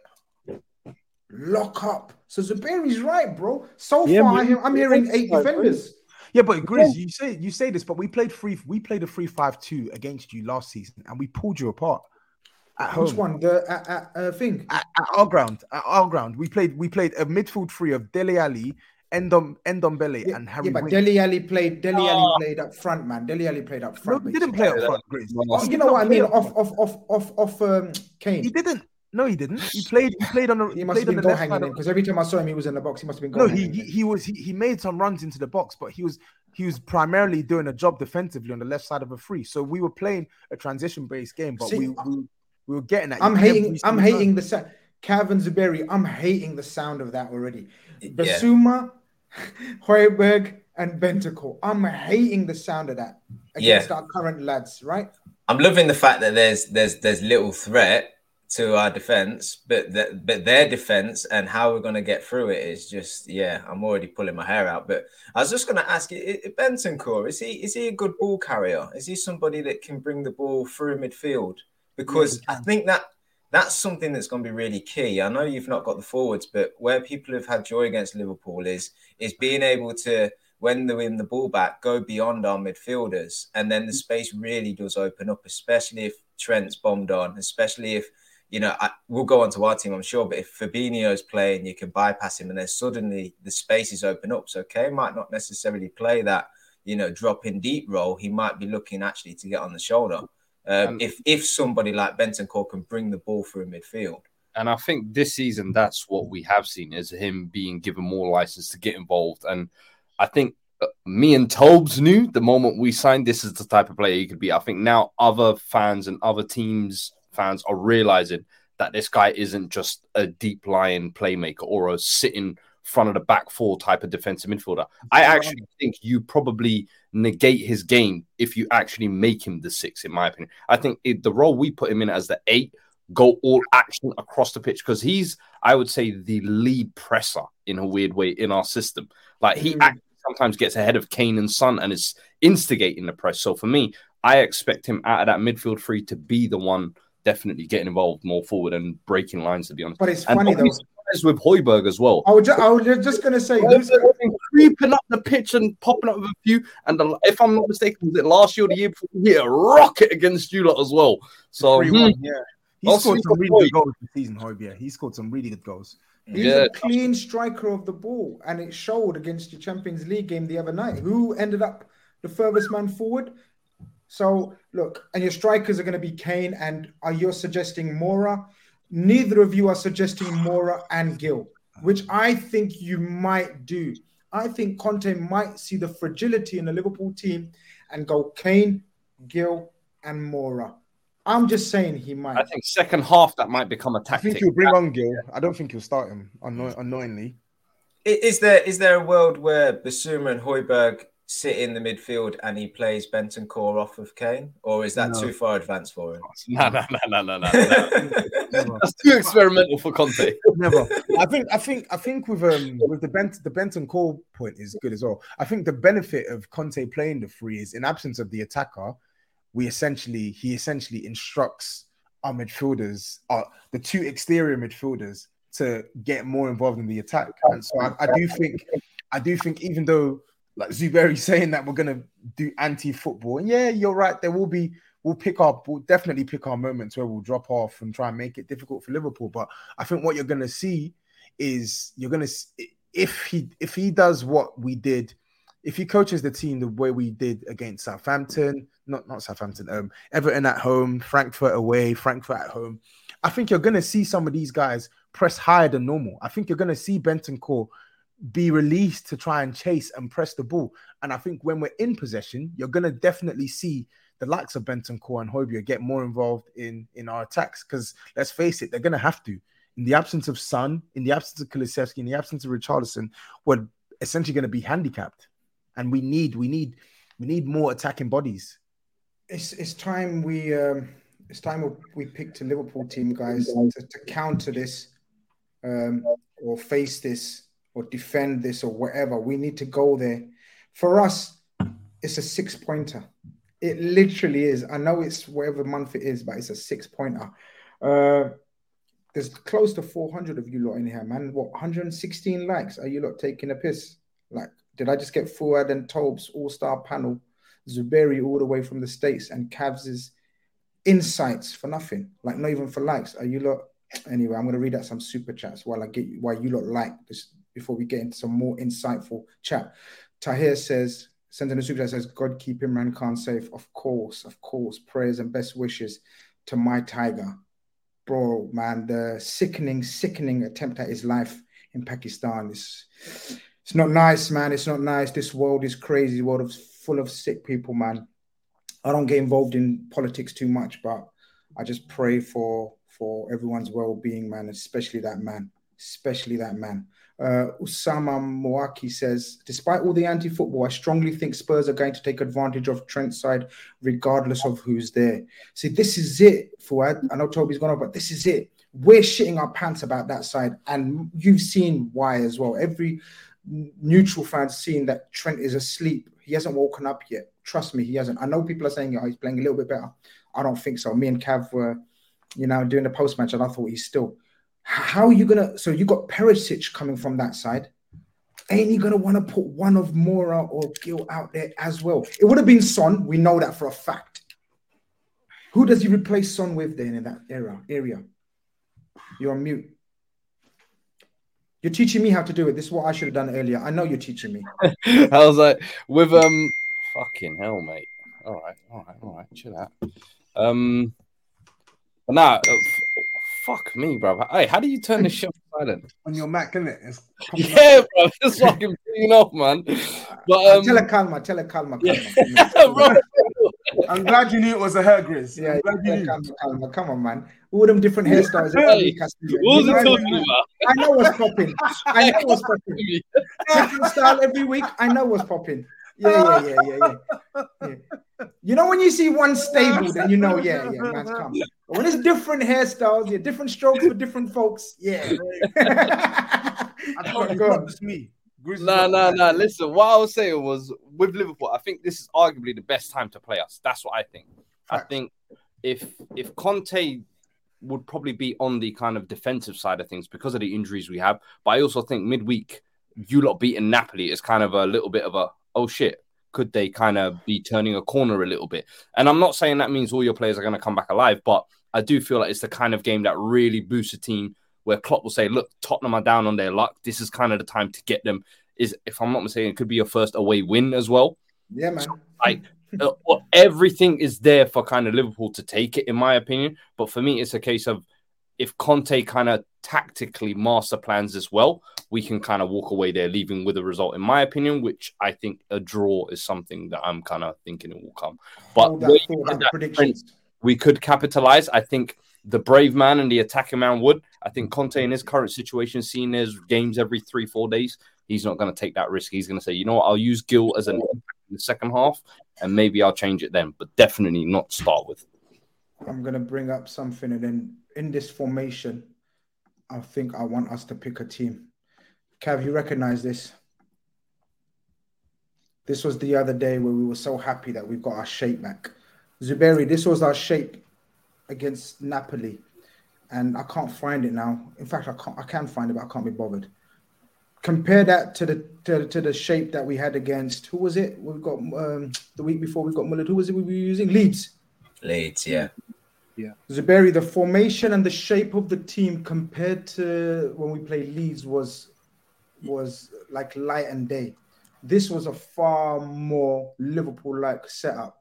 A: Lock up. So Zuberi's right, bro. So yeah, far, I'm, I'm hearing eight defenders.
C: Yeah, but Grizz, you say you say this, but we played free. We played a three-five-two against you last season, and we pulled you apart.
A: At Which home. one? The uh, uh, thing
C: at, at, our ground. At our ground, we played. We played a midfield three of Dele Alli, Endom Ndombele,
A: yeah,
C: and Harry.
A: Yeah, but Wink. Dele Alli played. Dele Alli oh. played up front, man. Dele Alli played up front.
C: No, he didn't play up front, Grizz.
A: Oh, you know what I mean? Off, off, off, off, off. Um, Kane.
C: He didn't. No, he didn't. He played. He played on the.
A: He must have been goal hanging in because every time I saw him, he was in the box. He must have been.
C: No, he, he, he was. He, he made some runs into the box, but he was he was primarily doing a job defensively on the left side of a free. So we were playing a transition based game, but See, we, we, we were getting that.
A: I'm hating. I'm hating the sound. Cav and Zuberi. I'm hating the sound of that already. Bissouma, yeah. Højbjerg, and Bentancur. I'm hating the sound of that against yeah. our current lads. Right.
E: I'm loving the fact that there's there's there's little threat to our defense, but that but their defense and how we're going to get through it is just yeah. I'm already pulling my hair out. But I was just going to ask you, core, is he is he a good ball carrier? Is he somebody that can bring the ball through midfield? Because I think that that's something that's going to be really key. I know you've not got the forwards, but where people have had joy against Liverpool is is being able to when they win the ball back, go beyond our midfielders, and then the mm. space really does open up, especially if Trent's bombed on, especially if you know, I, we'll go on to our team, I'm sure. But if Fabinho's playing, you can bypass him, and then suddenly the spaces open up. So Kane might not necessarily play that, you know, drop in deep role, he might be looking actually to get on the shoulder. Um, if if somebody like Bentancur can bring the ball through midfield.
B: And I think this season, that's what we have seen is him being given more license to get involved. And I think uh, me and Tobes knew the moment we signed this is the type of player he could be. I think now other fans and other teams fans are realizing that this guy isn't just a deep lying playmaker or a sitting front of the back four type of defensive midfielder. I actually think you probably negate his game if you actually make him the six, in my opinion. I think it, the role we put him in as the eight go all action across the pitch because he's, I would say, the lead presser in a weird way in our system. Like he mm. sometimes gets ahead of Kane and Son and is instigating the press. So for me, I expect him out of that midfield three to be the one definitely getting involved more forward and breaking lines. To be honest,
A: but it's and funny though.
B: With Højbjerg as well.
A: I was just, I was just going to say,
B: he's creeping up the pitch and popping up with a few. And the, if I'm not mistaken, was it last year or the year before? He hit a rocket against you lot as well. So,
C: hmm. yeah, he scored some really good goals this season, Højbjerg. He scored some really good goals.
A: He's yeah. a clean striker of the ball, and it showed against the Champions League game the other night. Who ended up the furthest man forward? So look, and your strikers are going to be Kane, and are you suggesting Moura? Neither of you are suggesting Moura and Gil, which I think you might do. I think Conte might see the fragility in the Liverpool team and go Kane, Gil, and Moura. I'm just saying he might.
B: I think second half that might become a tactic.
C: I think he'll bring on Gil. I don't think he'll start him annoy- annoyingly.
E: Is there is there a world where Bissouma and Højbjerg sit in the midfield and he plays Bentancur off of Kane, or is that no. too far advanced for him?
B: No, no, no, no, no, no. That's too experimental for Conte.
C: Never. I think, I think, I think with um with the Bent the Bentancur point is good as well. I think the benefit of Conte playing the three is in absence of the attacker, we essentially he essentially instructs our midfielders, uh, the two exterior midfielders, to get more involved in the attack. And so I, I do think, I do think even though like Zuberi saying that we're gonna do anti-football. And yeah, you're right. There will be we'll pick up, we'll definitely pick our moments where we'll drop off and try and make it difficult for Liverpool. But I think what you're gonna see is you're gonna if he if he does what we did, if he coaches the team the way we did against Southampton, not not Southampton, um, Everton at home, Frankfurt away, Frankfurt at home. I think you're gonna see some of these guys press higher than normal. I think you're gonna see Benton Bentancur be released to try and chase and press the ball. And I think when we're in possession, you're going to definitely see the likes of Bentancur and Højbjerg get more involved in in our attacks. Because let's face it, they're going to have to. In the absence of Son, in the absence of Kulusevski, in the absence of Richarlison, we're essentially going to be handicapped. And we need, we need, we need more attacking bodies.
A: It's it's time we um, it's time we picked a Liverpool team, guys, to, to counter this um, or face this or defend this or whatever. We need to go there. For us, it's a six pointer. It literally is. I know it's whatever month it is, but it's a six pointer. Uh, there's close to 400 of you lot in here, man. What 116 likes? Are you lot taking a piss? Like, did I just get Fuad and Tobes all star panel, Zuberi all the way from the States, and Cavs' insights for nothing? Like, not even for likes. Are you lot? Anyway, I'm gonna read out some super chats while I get you, while you lot like this before we get into some more insightful chat. Tahir says, sends in a super chat says, God Khan safe. Of course, of course. Prayers and best wishes to my tiger. Bro, man, the sickening, sickening attempt at his life in Pakistan is it's not nice, man. It's not nice. This world is crazy. The world is full of sick people, man. I don't get involved in politics too much, but I just pray for for everyone's well-being, man, especially that man, especially that man. Uh, Usama Moaki says, despite all the anti-football, I strongly think Spurs are going to take advantage of Trent's side, regardless of who's there. See, this is it, Fuad. I know Toby's gone off, but this is it. We're shitting our pants about that side, and you've seen why as well. Every neutral fan's seen that Trent is asleep. He hasn't woken up yet. Trust me, he hasn't. I know people are saying oh, he's playing a little bit better. I don't think so. Me and Cav were, you know, doing the post match, and I thought he's still how are you gonna? So you got Perisic coming from that side. Ain't he gonna want to put one of Moura or Gil out there as well? It would have been Son. We know that for a fact. Who does he replace Son with then in that era area? You're on mute. You're teaching me how to do it. This is what I should have done earlier. I know you're teaching me.
B: I was like, with um Fucking hell, mate. All right, all right, all right. Chill out. Um, but nah, uh, fuck me, bro. Hey, how do you turn this shit silent?
C: On your Mac, isn't it? It's
B: yeah, bro. It's fucking pinging off, man. But um,
A: tell her calma, tell her calma. calma.
B: yeah.
C: I'm glad you knew it was a hair, Grizz.
A: Yeah,
C: I'm glad
A: yeah, calma, calma. Come on, man. All them different hairstyles.
B: Hey. What was
A: You
B: he talking about?
A: I know what's popping. I know what's popping. Different style every week. I know what's popping. Yeah, yeah, yeah, yeah, yeah, yeah. You know when you see one stable, then you know, yeah, yeah, man's come. But when it's different hairstyles, yeah, different strokes for different folks, yeah.
C: I told you, it's not just me. Grizz is
B: Nah, nah, nah. Listen, what I was saying was with Liverpool, I think this is arguably the best time to play us. That's what I think. I think if if Conte would probably be on the kind of defensive side of things because of the injuries we have, but I also think midweek you lot beating Napoli is kind of a little bit of a oh shit. Could they kind of be turning a corner a little bit? And I'm not saying that means all your players are going to come back alive, but I do feel like it's the kind of game that really boosts a team where Klopp will say, "Look, Tottenham are down on their luck. This is kind of the time to get them." Is if I'm not mistaken, it could be your first away win as well.
A: yeah, man.
B: Like uh, well, everything is there for kind of Liverpool to take it, in my opinion. But for me, it's a case of if Conte kind of tactically master plans as well, we can kind of walk away there, leaving with a result, in my opinion, which I think a draw is something that I'm kind of thinking it will come. But
A: that
B: you
A: thought,
B: put
A: that predictions.
B: We could capitalize. I think the brave man and the attacking man would. I think Conte in his current situation, seeing his games every three, four days, he's not going to take that risk. He's going to say, you know what, I'll use Gil as an in the second half, and maybe I'll change it then, but definitely not start with.
A: I'm gonna bring up something, and then in this formation, I think I want us to pick a team. Cav, you recognize this? This was the other day where we were so happy that we've got our shape back. Zuberi, this was our shape against Napoli, and I can't find it now. In fact, I can't. I can find it, but I can't be bothered. Compare that to the to, to the shape that we had against who was it? We got um, the week before we got Muller. Who was it we were using? Leeds.
E: Leeds, yeah. yeah.
A: Zuberi, the formation and the shape of the team compared to when we played Leeds was was like light and day. This was a far more Liverpool-like setup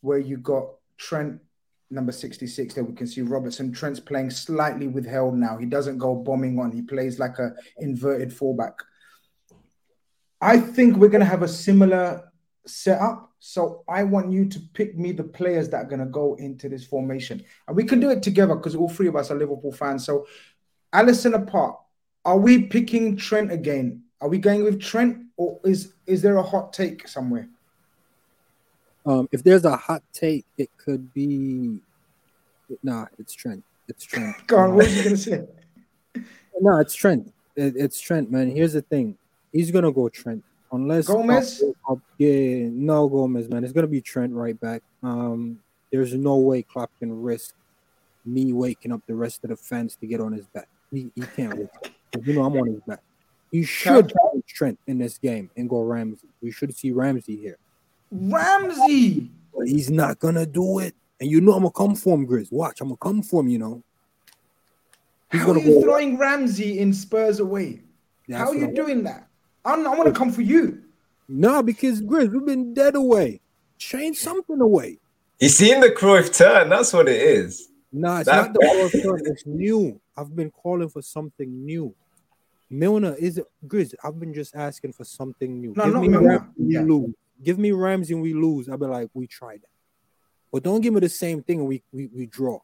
A: where you got Trent number 66 there we can see Robertson. Trent's playing slightly withheld now. He doesn't go bombing on. He plays like a inverted fullback. I think we're going to have a similar setup so I want you to pick me the players that are going to go into this formation. And we can do it together because all three of us are Liverpool fans so Alisson apart are we picking Trent again? Are we going with Trent or is is there a hot take somewhere
D: Um, if there's a hot take, it could be. Nah, it's Trent. It's Trent.
A: go on what are you going to say
D: No, it's Trent. It, it's Trent, man. Here's the thing. He's gonna go Trent unless
A: Gomez?
D: Uh, yeah, no Gomez, man. It's gonna be Trent right back. Um, there's no way Klopp can risk me waking up the rest of the fence to get on his back. He, he can't risk it. 'Cause You know I'm on his back. He should Trent in this game and go Ramsey. We should see Ramsey here,
A: Ramsey
D: but he's not gonna do it. And you know I'm gonna come for him, Grizz. Watch, I'm gonna come for him. You know. He's
A: How are
D: gonna
A: you
D: go.
A: throwing Ramsey in Spurs away?
D: That's
A: How are you
D: I'm-
A: doing that? I'm, I want to come for you.
D: No, because Grizz, we've been dead away. Change something away.
E: He's seen the Cruyff turn. That's what it is.
D: Nah, it's
E: That-
D: not the world turn. It's new. I've been calling for something new. Milner is it Grizz? I've been just asking for something new.
A: No,
D: give
A: not
D: me
A: Milner. Yeah.
D: lose. Give me Ramsey and we lose. I'll be like, we tried that. But don't give me the same thing and we we, we draw.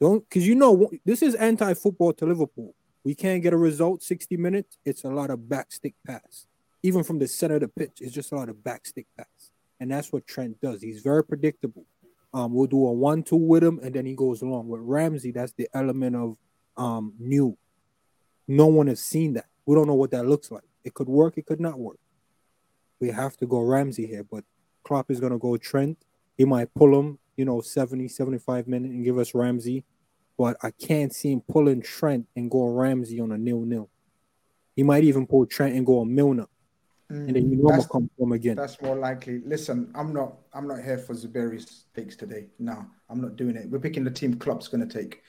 D: Don't because you know this is anti-football to Liverpool. We can't get a result 60 minutes. It's a lot of backstick pass. Even from the center of the pitch, it's just a lot of backstick pass. And that's what Trent does. He's very predictable. Um, we'll do a one-two with him, and then he goes along. With Ramsey, that's the element of um new. No one has seen that. We don't know what that looks like. It could work, it could not work. We have to go Ramsey here, but Klopp is gonna go Trent. He might pull him, you know, 70, 75 minutes and give us Ramsey. But I can't see him pulling Trent and go Ramsey on a nil-nil. He might even pull Trent and go on Milner. And then you know I'm come for him again.
A: That's more likely. Listen, I'm not. I'm not here for Zuberi's takes today. No, I'm not doing it. We're picking the team Klopp's going to take.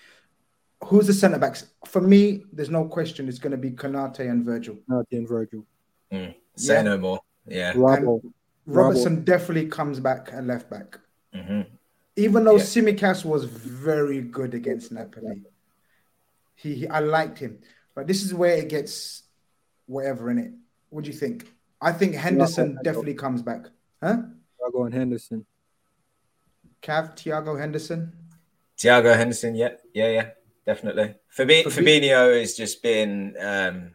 A: Who's the centre backs? For me, there's no question. It's going to be Konate and Virgil.
D: Not in Virgil.
E: Mm. Say
A: Yeah.
E: no more. Yeah.
D: Bravo.
A: Robertson definitely comes back at left back. Mm-hmm. Even though yeah. Tsimikas was very good against Napoli, he, he, I liked him, but this is where it gets whatever in it. What do you think? I think Henderson definitely comes back. Huh?
D: Thiago and Henderson.
A: Cav, Thiago Henderson.
E: Thiago Henderson, yeah, yeah, yeah, definitely. Fabi- Fabinho has just been. Um,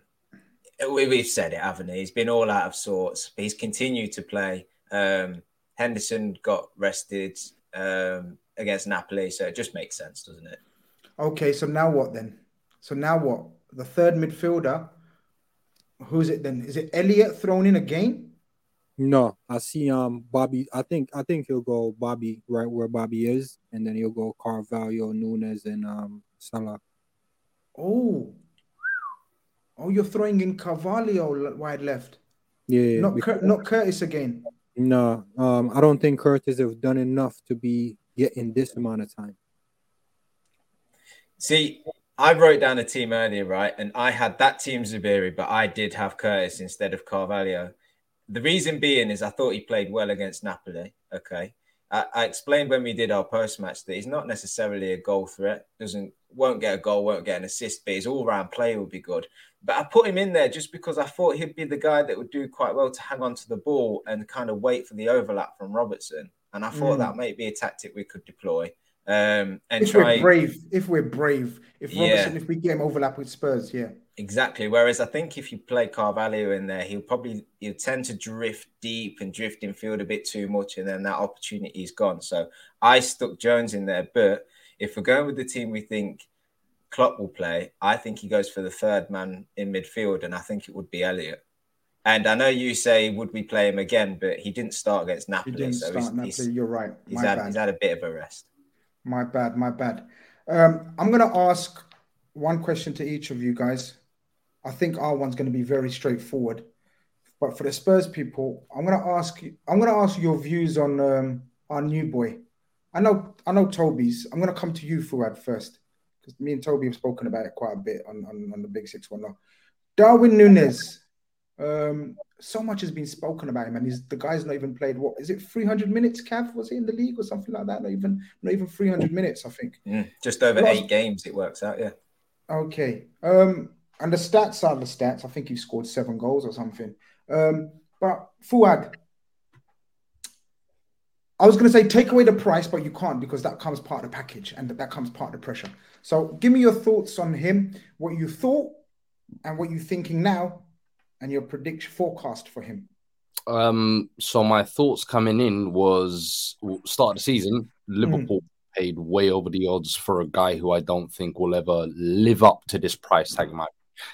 E: we've said it, haven't he? He's been all out of sorts, but he's continued to play. Um, Henderson got rested um, against Napoli, so it just makes sense, doesn't it?
A: Okay, so now what then? So now what? The third midfielder. Who's it then? Is it Elliot thrown in again?
D: No, I see um Bobby. I think I think he'll go Bobby right where Bobby is, and then he'll go Carvalho, Nunez, and um Salah.
A: Oh, oh, you're throwing in Carvalho wide left.
D: Yeah,
A: not Cur- not Curtis again.
D: No, um, I don't think Curtis have done enough to be getting this amount of time.
E: See, I wrote down a team earlier, right? And I had that team Zuberi, but I did have Curtis instead of Carvalho. The reason being is I thought he played well against Napoli. Okay. I, I explained when we did our post match that he's not necessarily a goal threat, doesn't won't get a goal, won't get an assist, but his all round play will be good. But I put him in there just because I thought he'd be the guy that would do quite well to hang on to the ball and kind of wait for the overlap from Robertson. And I thought mm. that might be a tactic we could deploy. Um, and
A: if try... we're brave, if we're brave, if Robertson, yeah. if we get him overlap with Spurs, yeah,
E: exactly. Whereas I think if you play Carvalho in there, he'll probably he'll tend to drift deep and drift in field a bit too much, and then that opportunity is gone. So I stuck Jones in there, but if we're going with the team we think Klopp will play, I think he goes for the third man in midfield, and I think it would be Elliot. And I know you say would we play him again, but he didn't start against Napoli.
A: He didn't
E: so
A: start Napoli. He's, You're right.
E: He's had, he's had a bit of a rest.
A: My bad, my bad. Um, I'm going to ask one question to each of you guys. I think our one's going to be very straightforward. But for the Spurs people, I'm going to ask you. I'm going to ask your views on um, our new boy. I know, I know Toby's. I'm going to come to you, Fuad, first, because me and Toby have spoken about it quite a bit on, on, on the Big Six one now. Darwin Nunez. Um, so much has been spoken about him, and he's the guy's not even played what is it, 300 minutes? Cav was he in the league or something like that? Not even, not even 300 minutes, I think.
E: Mm, just over eight games, it works out, yeah.
A: Okay. Um, and the stats are the stats. I think he scored seven goals or something. Um, but Fuad, I was going to say take away the price, but you can't because that comes part of the package and that comes part of the pressure. So give me your thoughts on him, what you thought, and what you're thinking now, and your prediction forecast for him?
B: Um, so my thoughts coming in was start of the season, Liverpool mm. paid way over the odds for a guy who I don't think will ever live up to this price tag, Mike.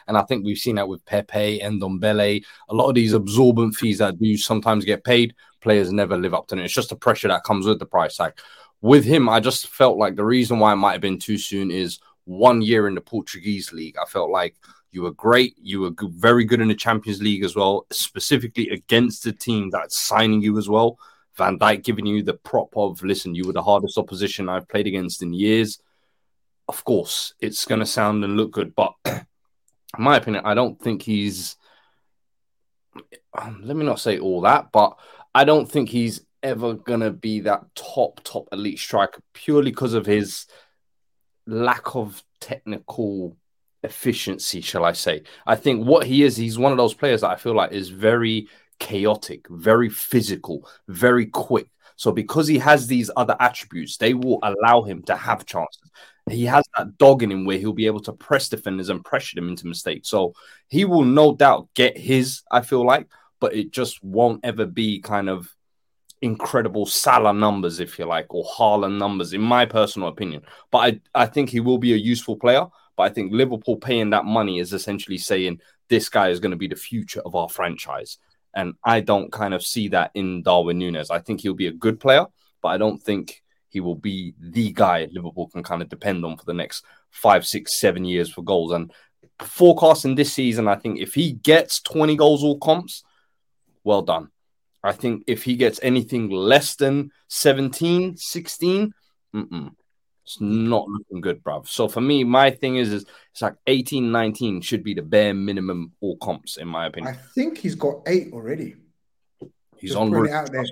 B: And I think we've seen that with Pepe and Ndombele. A lot of these absorbent fees that do sometimes get paid, players never live up to it. It's just the pressure that comes with the price tag. With him, I just felt like the reason why it might have been too soon is one year in the Portuguese league. I felt like you were great. You were good, very good in the Champions League as well, specifically against the team that's signing you as well. Van Dijk giving you the prop of, listen, you were the hardest opposition I've played against in years. Of course, it's going to sound and look good, but in my opinion, I don't think he's. Um, let me not say all that, but I don't think he's ever to be that top, top elite striker purely because of his lack of technical efficiency, shall I say. I think what he is, he's one of those players that I feel like is very chaotic, very physical, very quick. So because he has these other attributes, they will allow him to have chances. He has that dog in him where he'll be able to press defenders and pressure them into mistakes. So he will no doubt get his, I feel like, but it just won't ever be kind of incredible Salah numbers, if you like, or Haaland numbers, in my personal opinion. But I, I think he will be a useful player. But I think Liverpool paying that money is essentially saying this guy is going to be the future of our franchise. And I don't kind of see that in Darwin Nunez. I think he'll be a good player, but I don't think he will be the guy Liverpool can kind of depend on for the next five, six, seven years for goals. And forecasting this season, I think if he gets 20 goals all comps, well done. I think if he gets anything less than 17, 16, mm-mm. It's not looking good, bruv. So for me, my thing is, is it's like 18, 19 should be the bare minimum all comps, in my opinion.
A: I think he's got eight already.
B: He's Just on
A: it out there.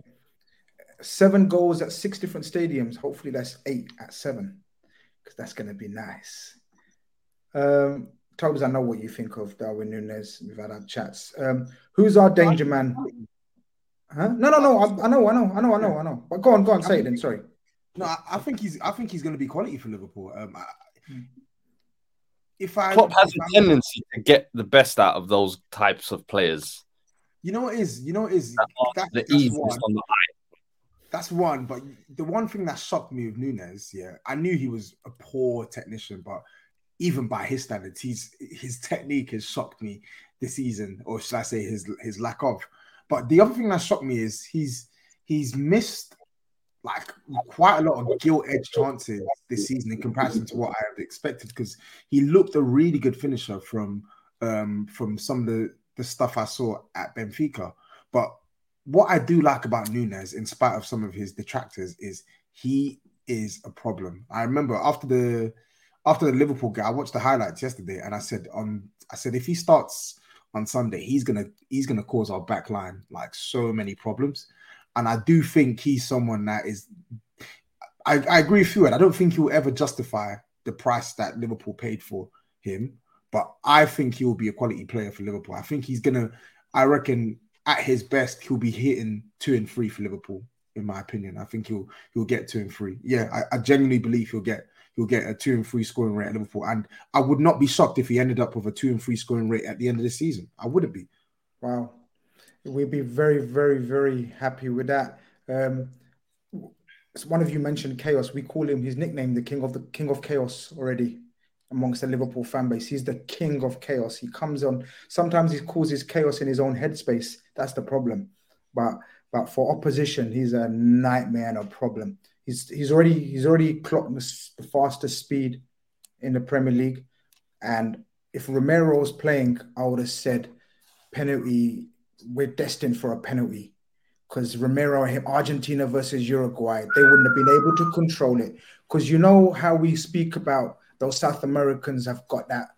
A: Seven goals at six different stadiums. Hopefully, that's eight at seven, because that's going to be nice. Um, Tobes, I know what you think of Darwin Nunez. We've had our chats. Um, who's our danger man? Huh? No, no, no. I, I, know, I know, I know, I know, I know. But go on, go on, say it then. Sorry.
C: No, I, I think he's. I think he's going to be quality for Liverpool. Um, I, if I
B: Klopp has a tendency to get the best out of those types of players.
C: You know what is? You know what is? That, the that's one. on the eye. That's one. But the one thing that shocked me with Nunez, yeah, I knew he was a poor technician, but even by his standards, he's his technique has shocked me this season, or should I say his his lack of. But the other thing that shocked me is he's he's missed like quite a lot of gilt edge chances this season in comparison to what I had expected because he looked a really good finisher from um from some of the the stuff I saw at Benfica. But what I do like about Nunez, in spite of some of his detractors, is he is a problem. I remember after the after the Liverpool game, I watched the highlights yesterday, and I said on I said if he starts on Sunday, he's gonna he's gonna cause our back line like so many problems. And I do think he's someone that is I, I agree with you, and I don't think he'll ever justify the price that Liverpool paid for him. But I think he will be a quality player for Liverpool. I think he's gonna I reckon at his best, he'll be hitting two and three for Liverpool, in my opinion. I think he'll he'll get two and three. Yeah, I, I genuinely believe he'll get he'll get a two and three scoring rate at Liverpool. And I would not be shocked if he ended up with a two and three scoring rate at the end of the season. I wouldn't be.
A: Wow. We'd be very, very, very happy with that. Um, one of you mentioned chaos. We call him his nickname, the king of the king of chaos already amongst the Liverpool fan base. He's the king of chaos. He comes on. Sometimes he causes chaos in his own headspace. That's the problem. But but for opposition, he's a nightmare and a problem. He's he's already he's already clocked the fastest speed in the Premier League, and if Romero was playing, I would have said penalty. We're destined for a penalty because Romero, him, Argentina versus Uruguay, they wouldn't have been able to control it. Because you know how we speak about those South Americans have got that.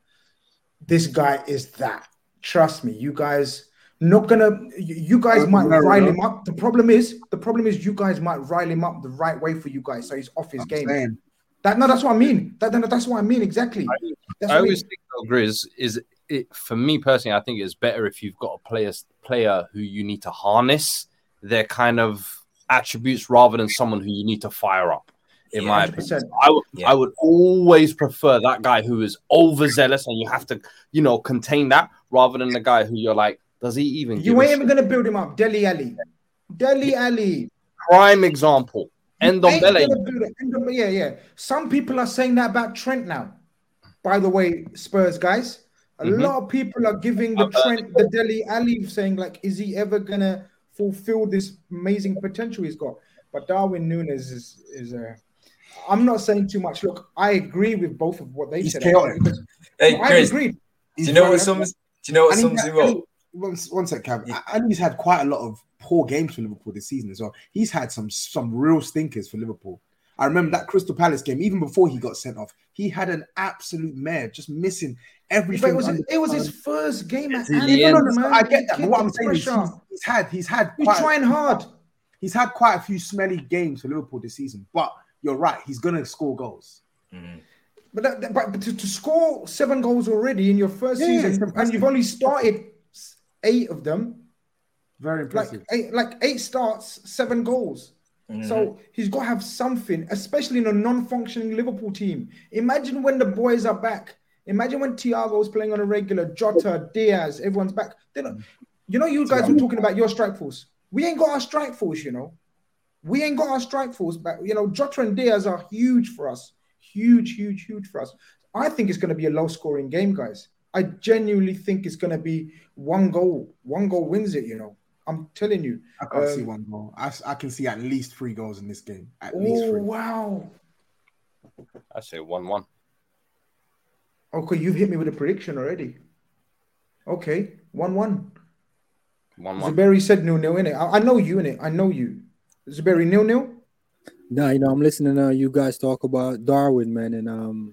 A: This guy is that. Trust me, you guys not gonna. You guys might rile him up. The problem is, the problem is, you guys might rile him up the right way for you guys, so he's off his I'm game. Saying. That no, that's what I mean. That, that's what I mean exactly.
B: I, I always I mean. think though, Grizz is it for me personally. I think it's better if you've got a player player who you need to harness their kind of attributes rather than someone who you need to fire up. In yeah, my 100%. opinion, I would yeah. I would always prefer that guy who is overzealous and you have to you know contain that rather than the guy who you're like does he even?
A: You ain't even gonna build him up. Dele Alli. Dele Alli.
B: prime example. Ndombele.
A: Yeah, yeah. Some people are saying that about Trent now. By the way, Spurs guys, a mm-hmm. lot of people are giving the Trent, the Dele Alli, saying like, is he ever gonna fulfill this amazing potential he's got? But Darwin Nunez is is a. I'm not saying too much. Look, I agree with both of what they
C: he's
A: said.
C: Chaotic.
E: Hey, I agree. Do you know what sums? Do you know what sums him up?
C: One, one sec, Cam. Yeah. I, know he's had quite a lot of poor games for Liverpool this season as well. He's had some some real stinkers for Liverpool. I remember that Crystal Palace game, even before he got sent off, he had an absolute mare, just missing everything.
A: It was, it was his first game at Anfield,
C: man. I get that. But what I'm saying is he's, he's, had he's had
A: he's trying a, hard.
C: He's had quite a few smelly games for Liverpool this season. But you're right, he's gonna score goals.
A: Mm-hmm. But, that, but to, to, score seven goals already in your first yeah, season, and you've only started eight of them.
C: Very impressive.
A: Like eight, like eight starts, seven goals. Mm-hmm. So he's got to have something, especially in a non-functioning Liverpool team. Imagine when the boys are back. Imagine when Thiago's playing on a regular, Jota, Diaz, everyone's back. They don't, you know, you guys were talking about your strike force. We ain't got our strike force, you know. We ain't got our strike force back. You know, Jota and Diaz are huge for us. Huge, huge, huge for us. I think it's going to be a low-scoring game, guys. I genuinely think it's going to be one goal. One goal wins it. You know, I'm telling you.
C: I can't um, see one goal. I, I can see at least three goals in this game. At oh, least three.
A: wow!
B: I say one-one.
A: Okay, you've hit me with a prediction already. Okay, one-one.
B: One-one.
A: Zuberi said nil-nil in it. I, I know you in it. I know you. Zuberi nil-nil.
D: No, you know I'm listening to you guys talk about Darwin, man, and um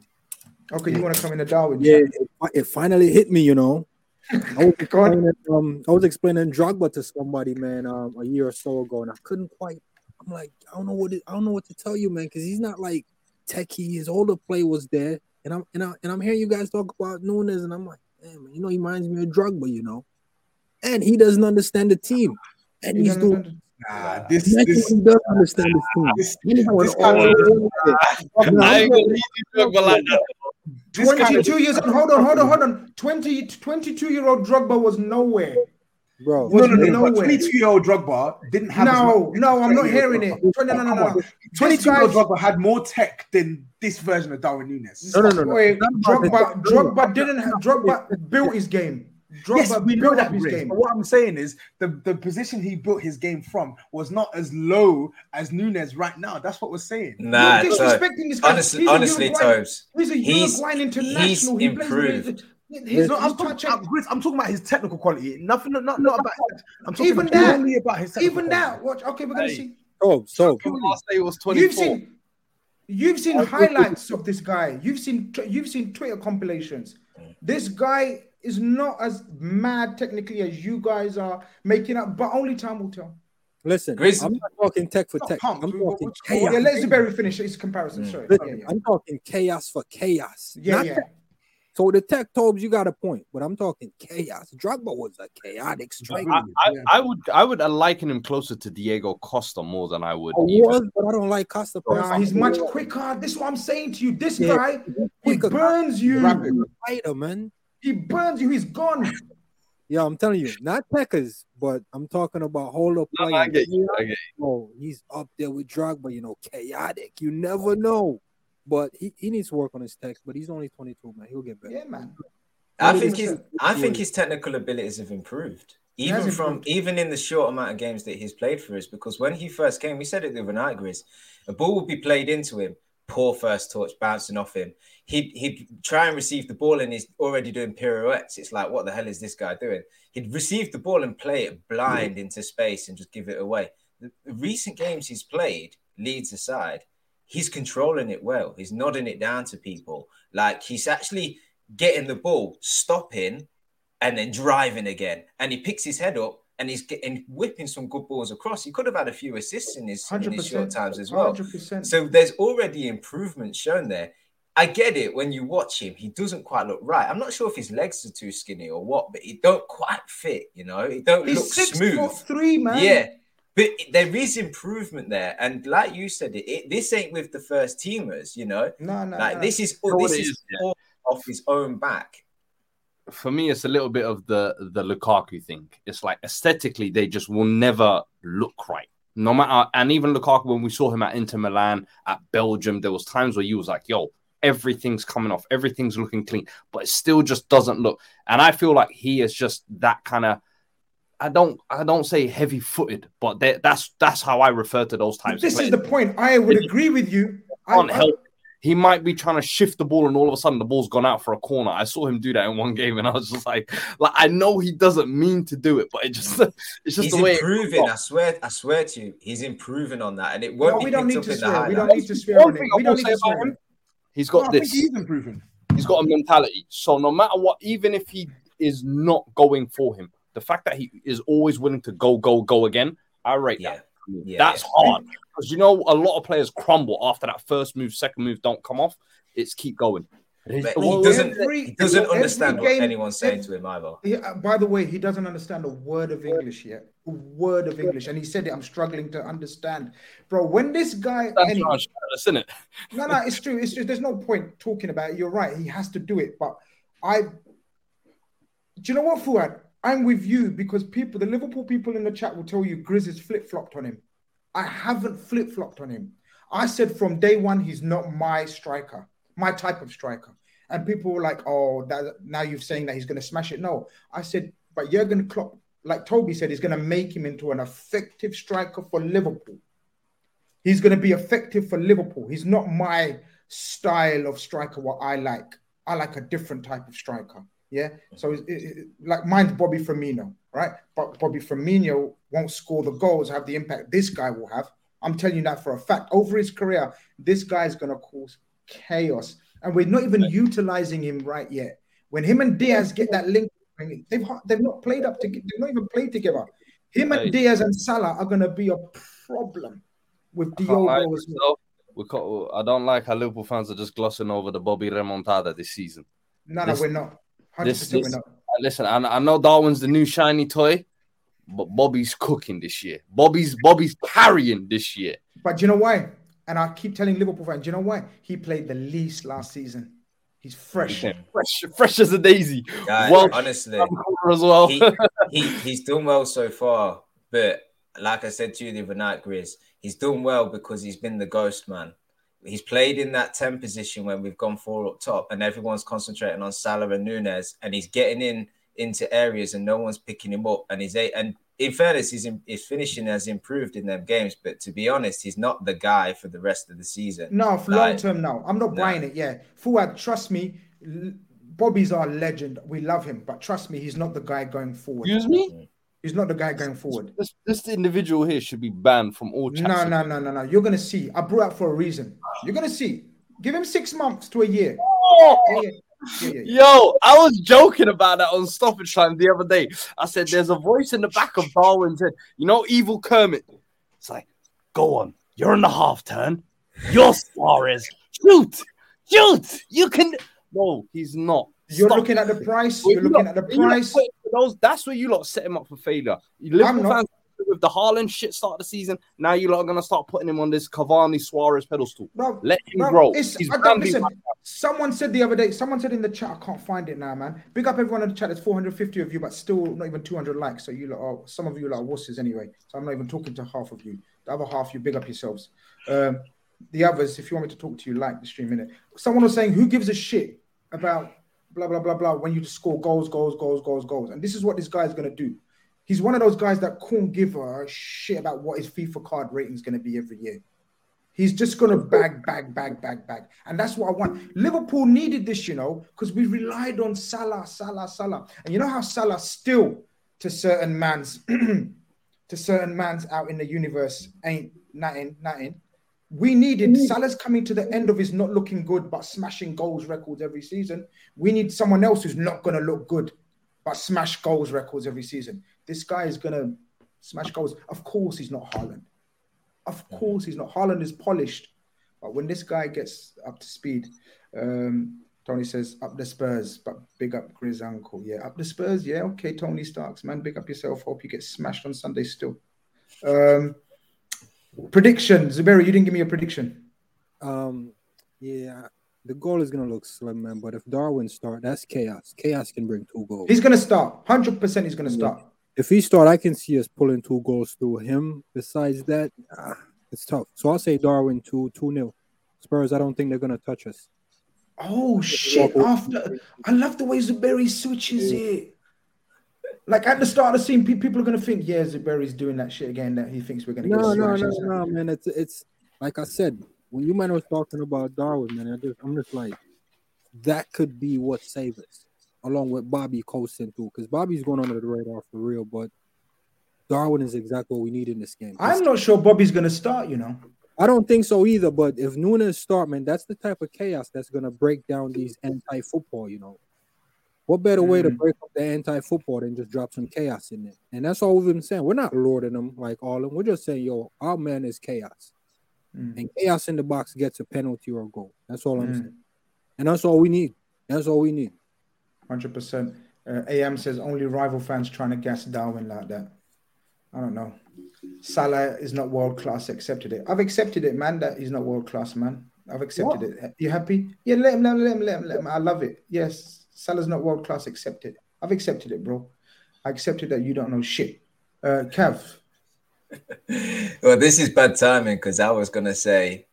A: Okay, you want to come into Darwin?
D: Yeah, it, it, finally hit me, you know. I was explaining, um, I was explaining Drogba to somebody, man, um, a year or so ago, and I couldn't quite. I'm like, I don't know what it, I don't know what to tell you, man, because he's not like techie. His older play was there, and I'm and I and I'm hearing you guys talk about Nunez, and I'm like, damn, you know, he reminds me of Drogba, you know, and he doesn't understand the team, and he's doing. Nah, this, this he does understand the team. This, this, this kind
A: of, I ain't gonna like that. 22 years old. Hold on, hold on, hold on. 20, 22 year old Drogba was nowhere.
C: Bro, no, no, no, no. 22 year old Drogba didn't have.
A: No, no, I'm not hearing it. No, no, no, no.
C: 22 year old Drogba had more tech than this version of Darwin Nunez.
A: No, no, no. no. Wait, Drogba, Drogba didn't have. Drogba built his game. Drogba
C: yes, we know that. His game. But what I'm saying is the, the position he built his game from was not as low as Nunez right now. That's what we're saying.
E: Nah, You're disrespecting this guy. Honestly, he's honestly Tobes.
A: He's a Uruguayan international.
E: He's he improved.
C: He's not, I'm, talking, I'm, I'm, talking about his technical quality. Nothing, not, not, not about. I'm talking even that, only about his.
A: Even that. Watch. Okay, we're gonna hey. see.
D: Oh, so
B: last day was 24.
A: You've seen, you've seen highlights of this guy. You've seen, you've seen Twitter compilations. Mm. This guy is not as mad technically as you guys are making up, but only time will tell.
D: Listen, I'm not talking tech for tech. I'm talking chaos.
A: Yeah, let Zuberi finish his comparison. Mm. Sorry.
D: Listen, yeah, yeah. I'm talking chaos for chaos.
A: Yeah, yeah.
D: Tech. So the tech tobes, you got a point, but I'm talking chaos. Drogba was a chaotic striker. I,
B: I, I, would I would liken him closer to Diego Costa more than I would. I
D: was, but I don't like Costa.
A: Nah, he's much quicker. This is what I'm saying to you. This yeah, guy, he burns you.
D: Fighter, man.
A: He burns you. He's gone.
D: Yeah, I'm telling you, not Peckers, but I'm talking about hold up.
B: No, I get you. I get
D: you. Oh, he's up there with Drogba, you know, chaotic. You never know. But he, he needs to work on his text, but he's only 22, man. He'll get better.
A: Yeah, man.
E: I think his I think his technical abilities have improved. Even from even in the short amount of games that he's played for us, because when he first came, we said it the other night, Grizz, a ball would be played into him, poor first touch bouncing off him. He'd, he'd try and receive the ball and he's already doing pirouettes. It's like, what the hell is this guy doing? He'd receive the ball and play it blind into space and just give it away. The, the recent games he's played, Leeds aside, he's controlling it well. He's nodding it down to people. Like he's actually getting the ball, stopping, and then driving again. And he picks his head up and he's getting whipping some good balls across. He could have had a few assists in his, in his short times as well. 100%. So there's already improvement shown there. I get it when you watch him, he doesn't quite look right. I'm not sure if his legs are too skinny or what, but he don't quite fit, you know. He don't He's look six smooth. Foot
A: three, man.
E: Yeah. But there is improvement there, and like you said, it, it this ain't with the first teamers, you know.
A: No, no,
E: like
A: no.
E: this is all, this is, is yeah. off his own back
B: for me, it's a little bit of the the Lukaku thing. It's like aesthetically, they just will never look right. No matter, and even Lukaku, when we saw him at Inter Milan, at Belgium, there was times where you was like, "Yo, everything's coming off, everything's looking clean," but it still just doesn't look. And I feel like he is just that kind of. I don't, I don't say heavy footed, but that's that's how I refer to those times.
A: This is the point. I would agree with you.
B: Can't I, help he might be trying to shift the ball and all of a sudden the ball's gone out for a corner. I saw him do that in one game and I was just like, like I know he doesn't mean to do it, but it just it's just
E: he's
B: the way
E: improving. I swear, I swear to you, he's improving on that, and it won't.
A: No,
E: we
A: don't
E: need
A: to swear. We don't need to swear on him. We don't need to swear him.
B: He's got
C: no,
B: this.
C: he's improving.
B: He's got a mentality. So no matter what, even if he is not going for him, the fact that he is always willing to go, go, go again, I rate
E: yeah.
B: that. Yeah, That's yeah. hard because you know a lot of players crumble after that first move, second move don't come off it's keep going.
E: he doesn't, every, he doesn't understand what anyone's saying to him either.
A: He, uh, by the way, he doesn't understand a word of English yet. A word of English. And he said it, I'm struggling to understand. Bro, when this guy.
B: That's anyway, not isn't it?
A: no, no, it's true. It's just, there's no point talking about it. You're right. He has to do it. But I. Do you know what, Fuad? I'm with you because people, the Liverpool people in the chat will tell you Grizz is flip flopped on him. I haven't flip flopped on him. I said from day one, he's not my striker my type of striker. And people were like, oh, that, now you're saying that he's going to smash it. No, I said, but Jurgen Klopp, like Toby said, he's going to make him into an effective striker for Liverpool. He's going to be effective for Liverpool. He's not my style of striker, what I like. I like a different type of striker. Yeah. So it, it, like mine's Bobby Firmino, right? But Bobby Firmino won't score the goals, have the impact this guy will have. I'm telling you that for a fact. Over his career, this guy is going to cause chaos. And we're not even utilizing him right yet. When him and Diaz get that link They've they've not played up together. They've not even played together. Him and Diaz and Salah are going to be a problem with Diogo as well.
B: We I don't like how Liverpool fans are just glossing over the Bobby remontada this season.
A: No, this, no, we're not. 100% this, this, we're not.
B: Uh, listen, I, I know Darwin's the new shiny toy, but Bobby's cooking this year. Bobby's Bobby's carrying this year.
A: But do you know why? And I keep telling Liverpool fans, do you know why? He played the least last season. He's fresh,
B: fresh, fresh as a daisy.
E: Yeah, well, honestly, as well. he, he, he's done well so far, but like I said to you the other night, Grizz, he's done well because he's been the ghost man. He's played in that 10 position when we've gone four up top and everyone's concentrating on Salah and Nunez and he's getting in into areas and no one's picking him up. And he's a, and in fairness, his, his finishing has improved in them games. But to be honest, he's not the guy for the rest of the season.
A: No, for like, long term, no. I'm not no. buying it. Yeah. Fuad, trust me, Bobby's our legend. We love him. But trust me, he's not the guy going forward.
B: Excuse me? Mm-hmm.
A: He's not the guy going forward.
B: This, this individual here should be banned from all.
A: No, no, no, no, no. You're gonna see. I brought up for a reason. You're gonna see. Give him six months to a year. Oh!
B: Yeah, yeah. Yeah, yeah, Yo, I was joking about that on Stoppage Time the other day. I said, "There's a voice in the back of Darwin's head. You know, evil Kermit. It's like, go on. You're in the half turn. You're Suarez. Shoot, shoot. You can. No, he's not.
A: You're Stop. looking at the price. You're looking at the price
B: those that's where you lot set him up for failure. Liverpool fans with the Haaland shit start of the season. Now you lot are gonna start putting him on this Cavani Suarez pedestal. Bro, Let him bro, grow.
A: listen, someone said the other day, someone said in the chat, I can't find it now, man. Big up everyone in the chat. There's 450 of you, but still not even 200 likes. So you lot are some of you lot are wusses anyway. So I'm not even talking to half of you. The other half, you big up yourselves. Um, the others, if you want me to talk to you, like the stream in it. Someone was saying, who gives a shit about blah blah blah blah when you just score goals, goals, goals, goals, goals. And this is what this guy is gonna do. He's one of those guys that can't give a shit about what his FIFA card rating is gonna be every year. He's just gonna bag, bag, bag, bag, bag, and that's what I want. Liverpool needed this, you know, because we relied on Salah, Salah, Salah, and you know how Salah still, to certain man's, to certain man's out in the universe ain't nothing, nothing. We needed mm. Salah's coming to the end of his not looking good, but smashing goals records every season. We need someone else who's not going to look good, but smash goals records every season. This guy is going to smash goals. Of course, he's not Haaland. Of course, he's not. Haaland is polished. But when this guy gets up to speed, um, Tony says, up the Spurs, but big up Grizz uncle. Yeah, up the Spurs. Yeah, okay, Tony Starks, man. Big up yourself. Hope you get smashed on Sunday still. Um, Prediction, Zuberi, you didn't give me a prediction.
D: Um, yeah, the goal is gonna look slim, man. But if Darwin start, that's chaos. Chaos can bring two goals.
A: He's gonna start. Hundred percent, he's gonna start.
D: If he start, I can see us pulling two goals through him. Besides that, ah, it's tough. So I'll say Darwin two two nil. Spurs, I don't think they're gonna touch us.
A: Oh shit! After I love the way Zuberi switches yeah. it. Like at the start of the scene, people are gonna think, yeah, Zuberi's doing that shit again. That he thinks we're gonna. Get.
D: No, no, no, no, man. It's it's like I said when you man was talking about Darwin, man. I just I'm just like that could be what saves us, along with Bobby coasting too, because Bobby's going under the radar for real, but Darwin is exactly what we need in this game.
A: I'm not sure Bobby's gonna start. You know.
D: I don't think so either. But if Nunez start, man, that's the type of chaos that's gonna break down these anti-football. You know, what better way to mm. break up the anti-football than just drop some chaos in there? And that's all we've been saying. We're not lording them like all of them. We're just saying, yo, our man is chaos. Mm. And chaos in the box gets a penalty or a goal. That's all I'm mm. saying. And that's all we need. That's all we need.
A: 100%. Uh, AM says only rival fans trying to gas Darwin like that. I don't know. Salah is not world class. Accepted it. I've accepted it, man. That he's not world class, man. I've accepted what? it. You happy? Yeah, let him, let him, let him, let him, let him. I love it. Yes, Salah's not world class. Accepted. I've accepted it, bro. I accepted that you don't know shit. Uh, Kev.
E: well, this is bad timing because I was gonna say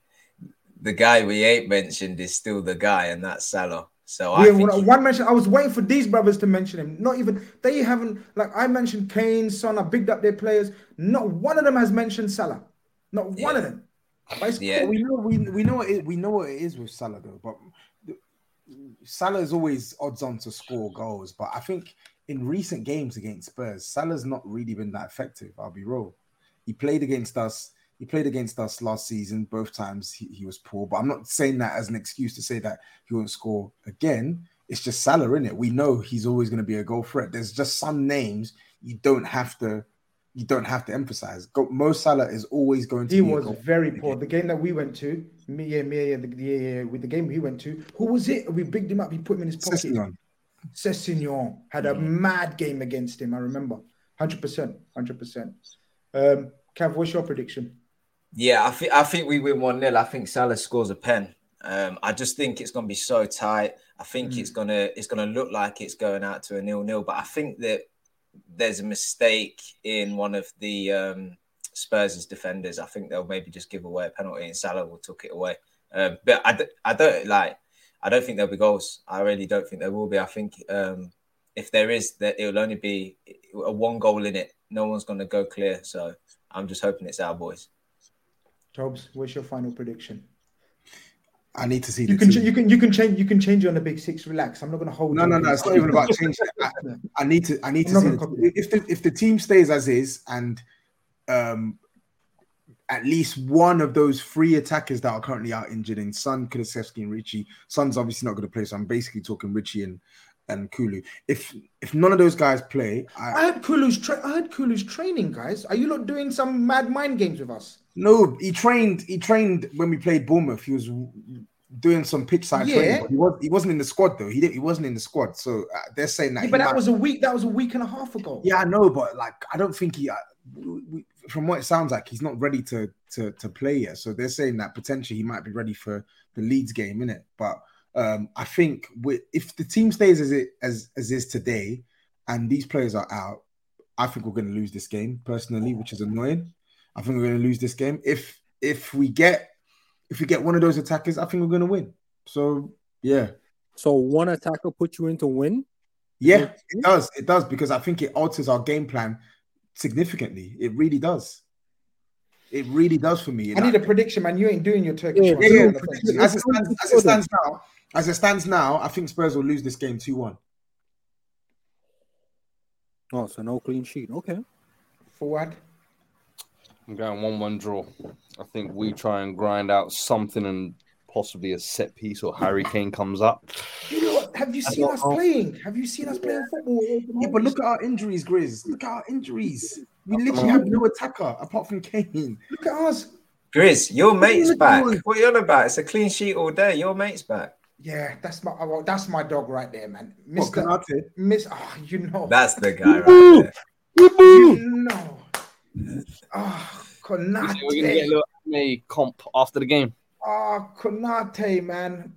E: the guy we ain't mentioned is still the guy, and that's Salah. So
A: yeah, I one mention. I was waiting for these brothers to mention him. Not even they haven't. Like I mentioned, Kane, Son. I bigged up their players. Not one of them has mentioned Salah. Not yeah. one of them.
C: yeah, we know we, we know it, we know what it is with Salah though, but Salah is always odds on to score goals, but I think in recent games against Spurs, Salah's not really been that effective. I'll be real. He played against us. He played against us last season. Both times he, he was poor, but I'm not saying that as an excuse to say that he won't score again. it's just Salah in it. We know he's always going to be a goal threat. There's just some names you don't have to you don't have to emphasize. Go, Mo Salah is always going to.
A: He was very poor. The game that we went to, me, yeah, me, yeah, the, yeah, yeah, with the game he went to, who was it? We bigged him up. He put him in his pocket. Sessegnon. Sessegnon had a mad game against him. I remember, hundred percent, hundred percent. Um, Cav, what's your prediction?
E: Yeah, I think I think we win one 0 I think Salah scores a pen. Um, I just think it's going to be so tight. I think mm. it's gonna it's gonna look like it's going out to a nil nil. But I think that there's a mistake in one of the um, Spurs' defenders. I think they'll maybe just give away a penalty and Salah will took it away. Um, but I, d- I don't like. I don't think there'll be goals. I really don't think there will be. I think um, if there is, that it will only be a one goal in it. No one's going to go clear. So I'm just hoping it's our boys.
A: Tobes, what's your final prediction?
C: I need to see.
A: You can team. you can you can change you can change on the big six. Relax. I'm not going to hold.
C: No, no, no. It's not even about changing. I, I, need to. I need to see the, if the if the team stays as is and um at least one of those three attackers that are currently out injured in Son, Kulusevski, and Richie. Son's obviously not going to play, so I'm basically talking Richie and and Kulu. If if none of those guys play,
A: I, I had Kulu's tra- I had Kulu's training, guys. Are you not doing some mad mind games with us?
C: No, he trained. He trained when we played Bournemouth. He was doing some pitch side yeah. training. He was. He wasn't in the squad though. He did, He wasn't in the squad. So uh, they're saying that.
A: Yeah, but that might... was a week. That was a week and a half ago.
C: Yeah, I know, but like, I don't think he. Uh, we, from what it sounds like, he's not ready to to to play yet. So they're saying that potentially he might be ready for the Leeds game, in it. But um, I think with, if the team stays as it as as is today, and these players are out, I think we're going to lose this game personally, which is annoying. I think we're going to lose this game. If if we get if we get one of those attackers, I think we're going to win. So yeah.
D: So one attacker put you into win.
C: Yeah, it does. It does because I think it alters our game plan significantly. It really does. It really does for me.
A: I need a prediction, man. You ain't doing your Turkish. Yeah,
C: yeah, yeah. As, it stands, as it stands now, as it stands now, I think Spurs will lose this game two one.
D: Oh, so no clean sheet. Okay.
A: Forward.
B: I'm going one-one draw. I think we try and grind out something and possibly a set piece or Harry Kane comes up.
A: You know what? Have you seen us know. playing? Have you seen us playing football?
C: Yeah, but look at our injuries, Grizz. Look at our injuries. We literally have no attacker apart from Kane.
A: Look at us.
E: Grizz, your mate's back. What are you on about? It's a clean sheet all day. Your mate's back.
A: Yeah, that's my oh, well, that's my dog right there, man. Mr. What, Miss, oh, you know.
E: That's the guy right there.
A: You know. Oh, Konate.
B: We're gonna get a little anime comp after the game.
A: Oh, Konate, man.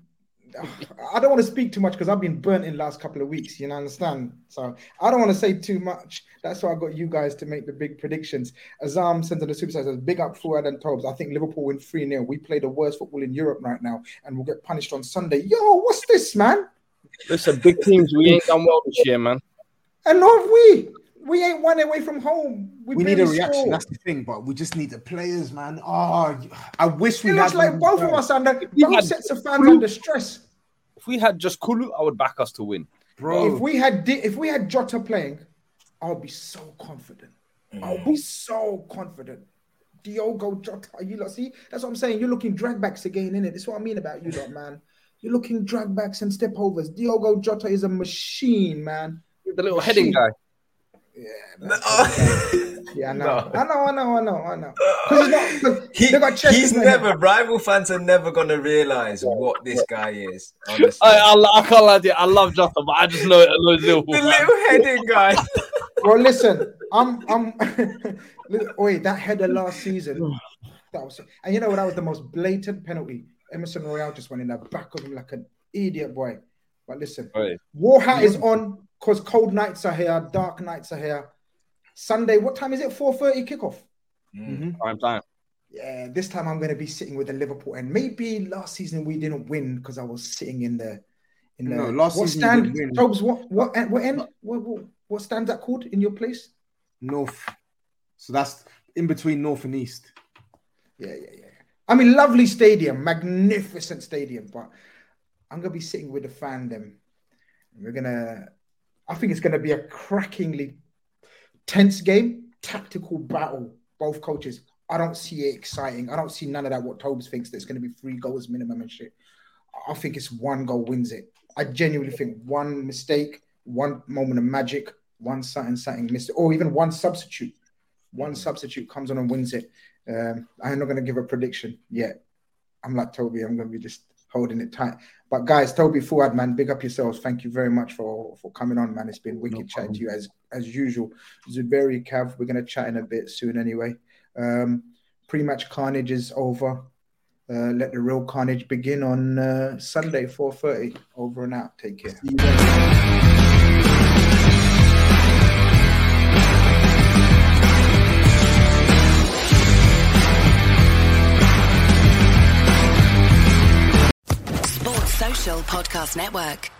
A: I don't want to speak too much because I've been burnt in the last couple of weeks. You know, understand? So I don't want to say too much. That's why I got you guys to make the big predictions. Azam sent in the super says, big up Fuad and Tobes. I think Liverpool win 3 0. We play the worst football in Europe right now and we'll get punished on Sunday. Yo, what's this, man?
B: Listen, big teams, we ain't done well this year, man.
A: And not have we we ain't one away from home.
C: We, we need a reaction. Score. That's the thing, but we just need the players, man. Oh, I wish we
A: it
C: had
A: like both of us under both had, sets of fans under stress.
B: If we had just Kulu, I would back us to win,
A: bro. If we had if we had Jota playing, I'll be so confident. Mm. I'll be so confident. Diogo Jota, you lot see? That's what I'm saying. You're looking dragbacks again, in it. That's what I mean about you lot, man. You're looking dragbacks and step overs. Diogo Jota is a machine, man.
B: The little machine. heading guy.
A: Yeah, yeah, I know. No. I know, I know, I know, I know. Because
E: he, he's never rival fans are never gonna realize what this guy is. Honestly. I,
B: I, I can't lie to you. I love Jota, but I just know it Liverpool.
E: The little heading guy.
A: well, listen, I'm, I'm. wait, that header last season. That was, and you know what? That was the most blatant penalty. Emerson Royal just went in the back of him like an idiot boy. But listen, right. War hat is on because cold nights are here, dark nights are here. Sunday, what time is it? 4:30 kickoff.
B: Mm-hmm. Prime time.
A: Yeah, this time I'm going to be sitting with the Liverpool, and maybe last season we didn't win because I was sitting in the in the
C: no, last
A: what stand. Tobes, what what what end? What, what, what stand that called in your place?
C: North. So that's in between North and East.
A: Yeah, yeah, yeah. I mean, lovely stadium, magnificent stadium, but I'm gonna be sitting with the fandom. We're gonna I think it's going to be a crackingly tense game, tactical battle. Both coaches. I don't see it exciting. I don't see none of that. What Tobes thinks there's going to be three goals minimum and shit. I think it's one goal wins it. I genuinely think one mistake, one moment of magic, one something, something missed, or even one substitute. One substitute comes on and wins it. Um, I'm not going to give a prediction yet. I'm like Toby. I'm going to be just holding it tight. But guys, Toby Fuad, man, big up yourselves. Thank you very much for for coming on, man. It's been wicked no chatting to you as as usual. Zuberi Cav, we're going to chat in a bit soon anyway. Um, pre-match Khanage is over. Uh, let the real carnage begin on uh, Sunday, 4.30. Over and out. Take care.
F: Podcast Network.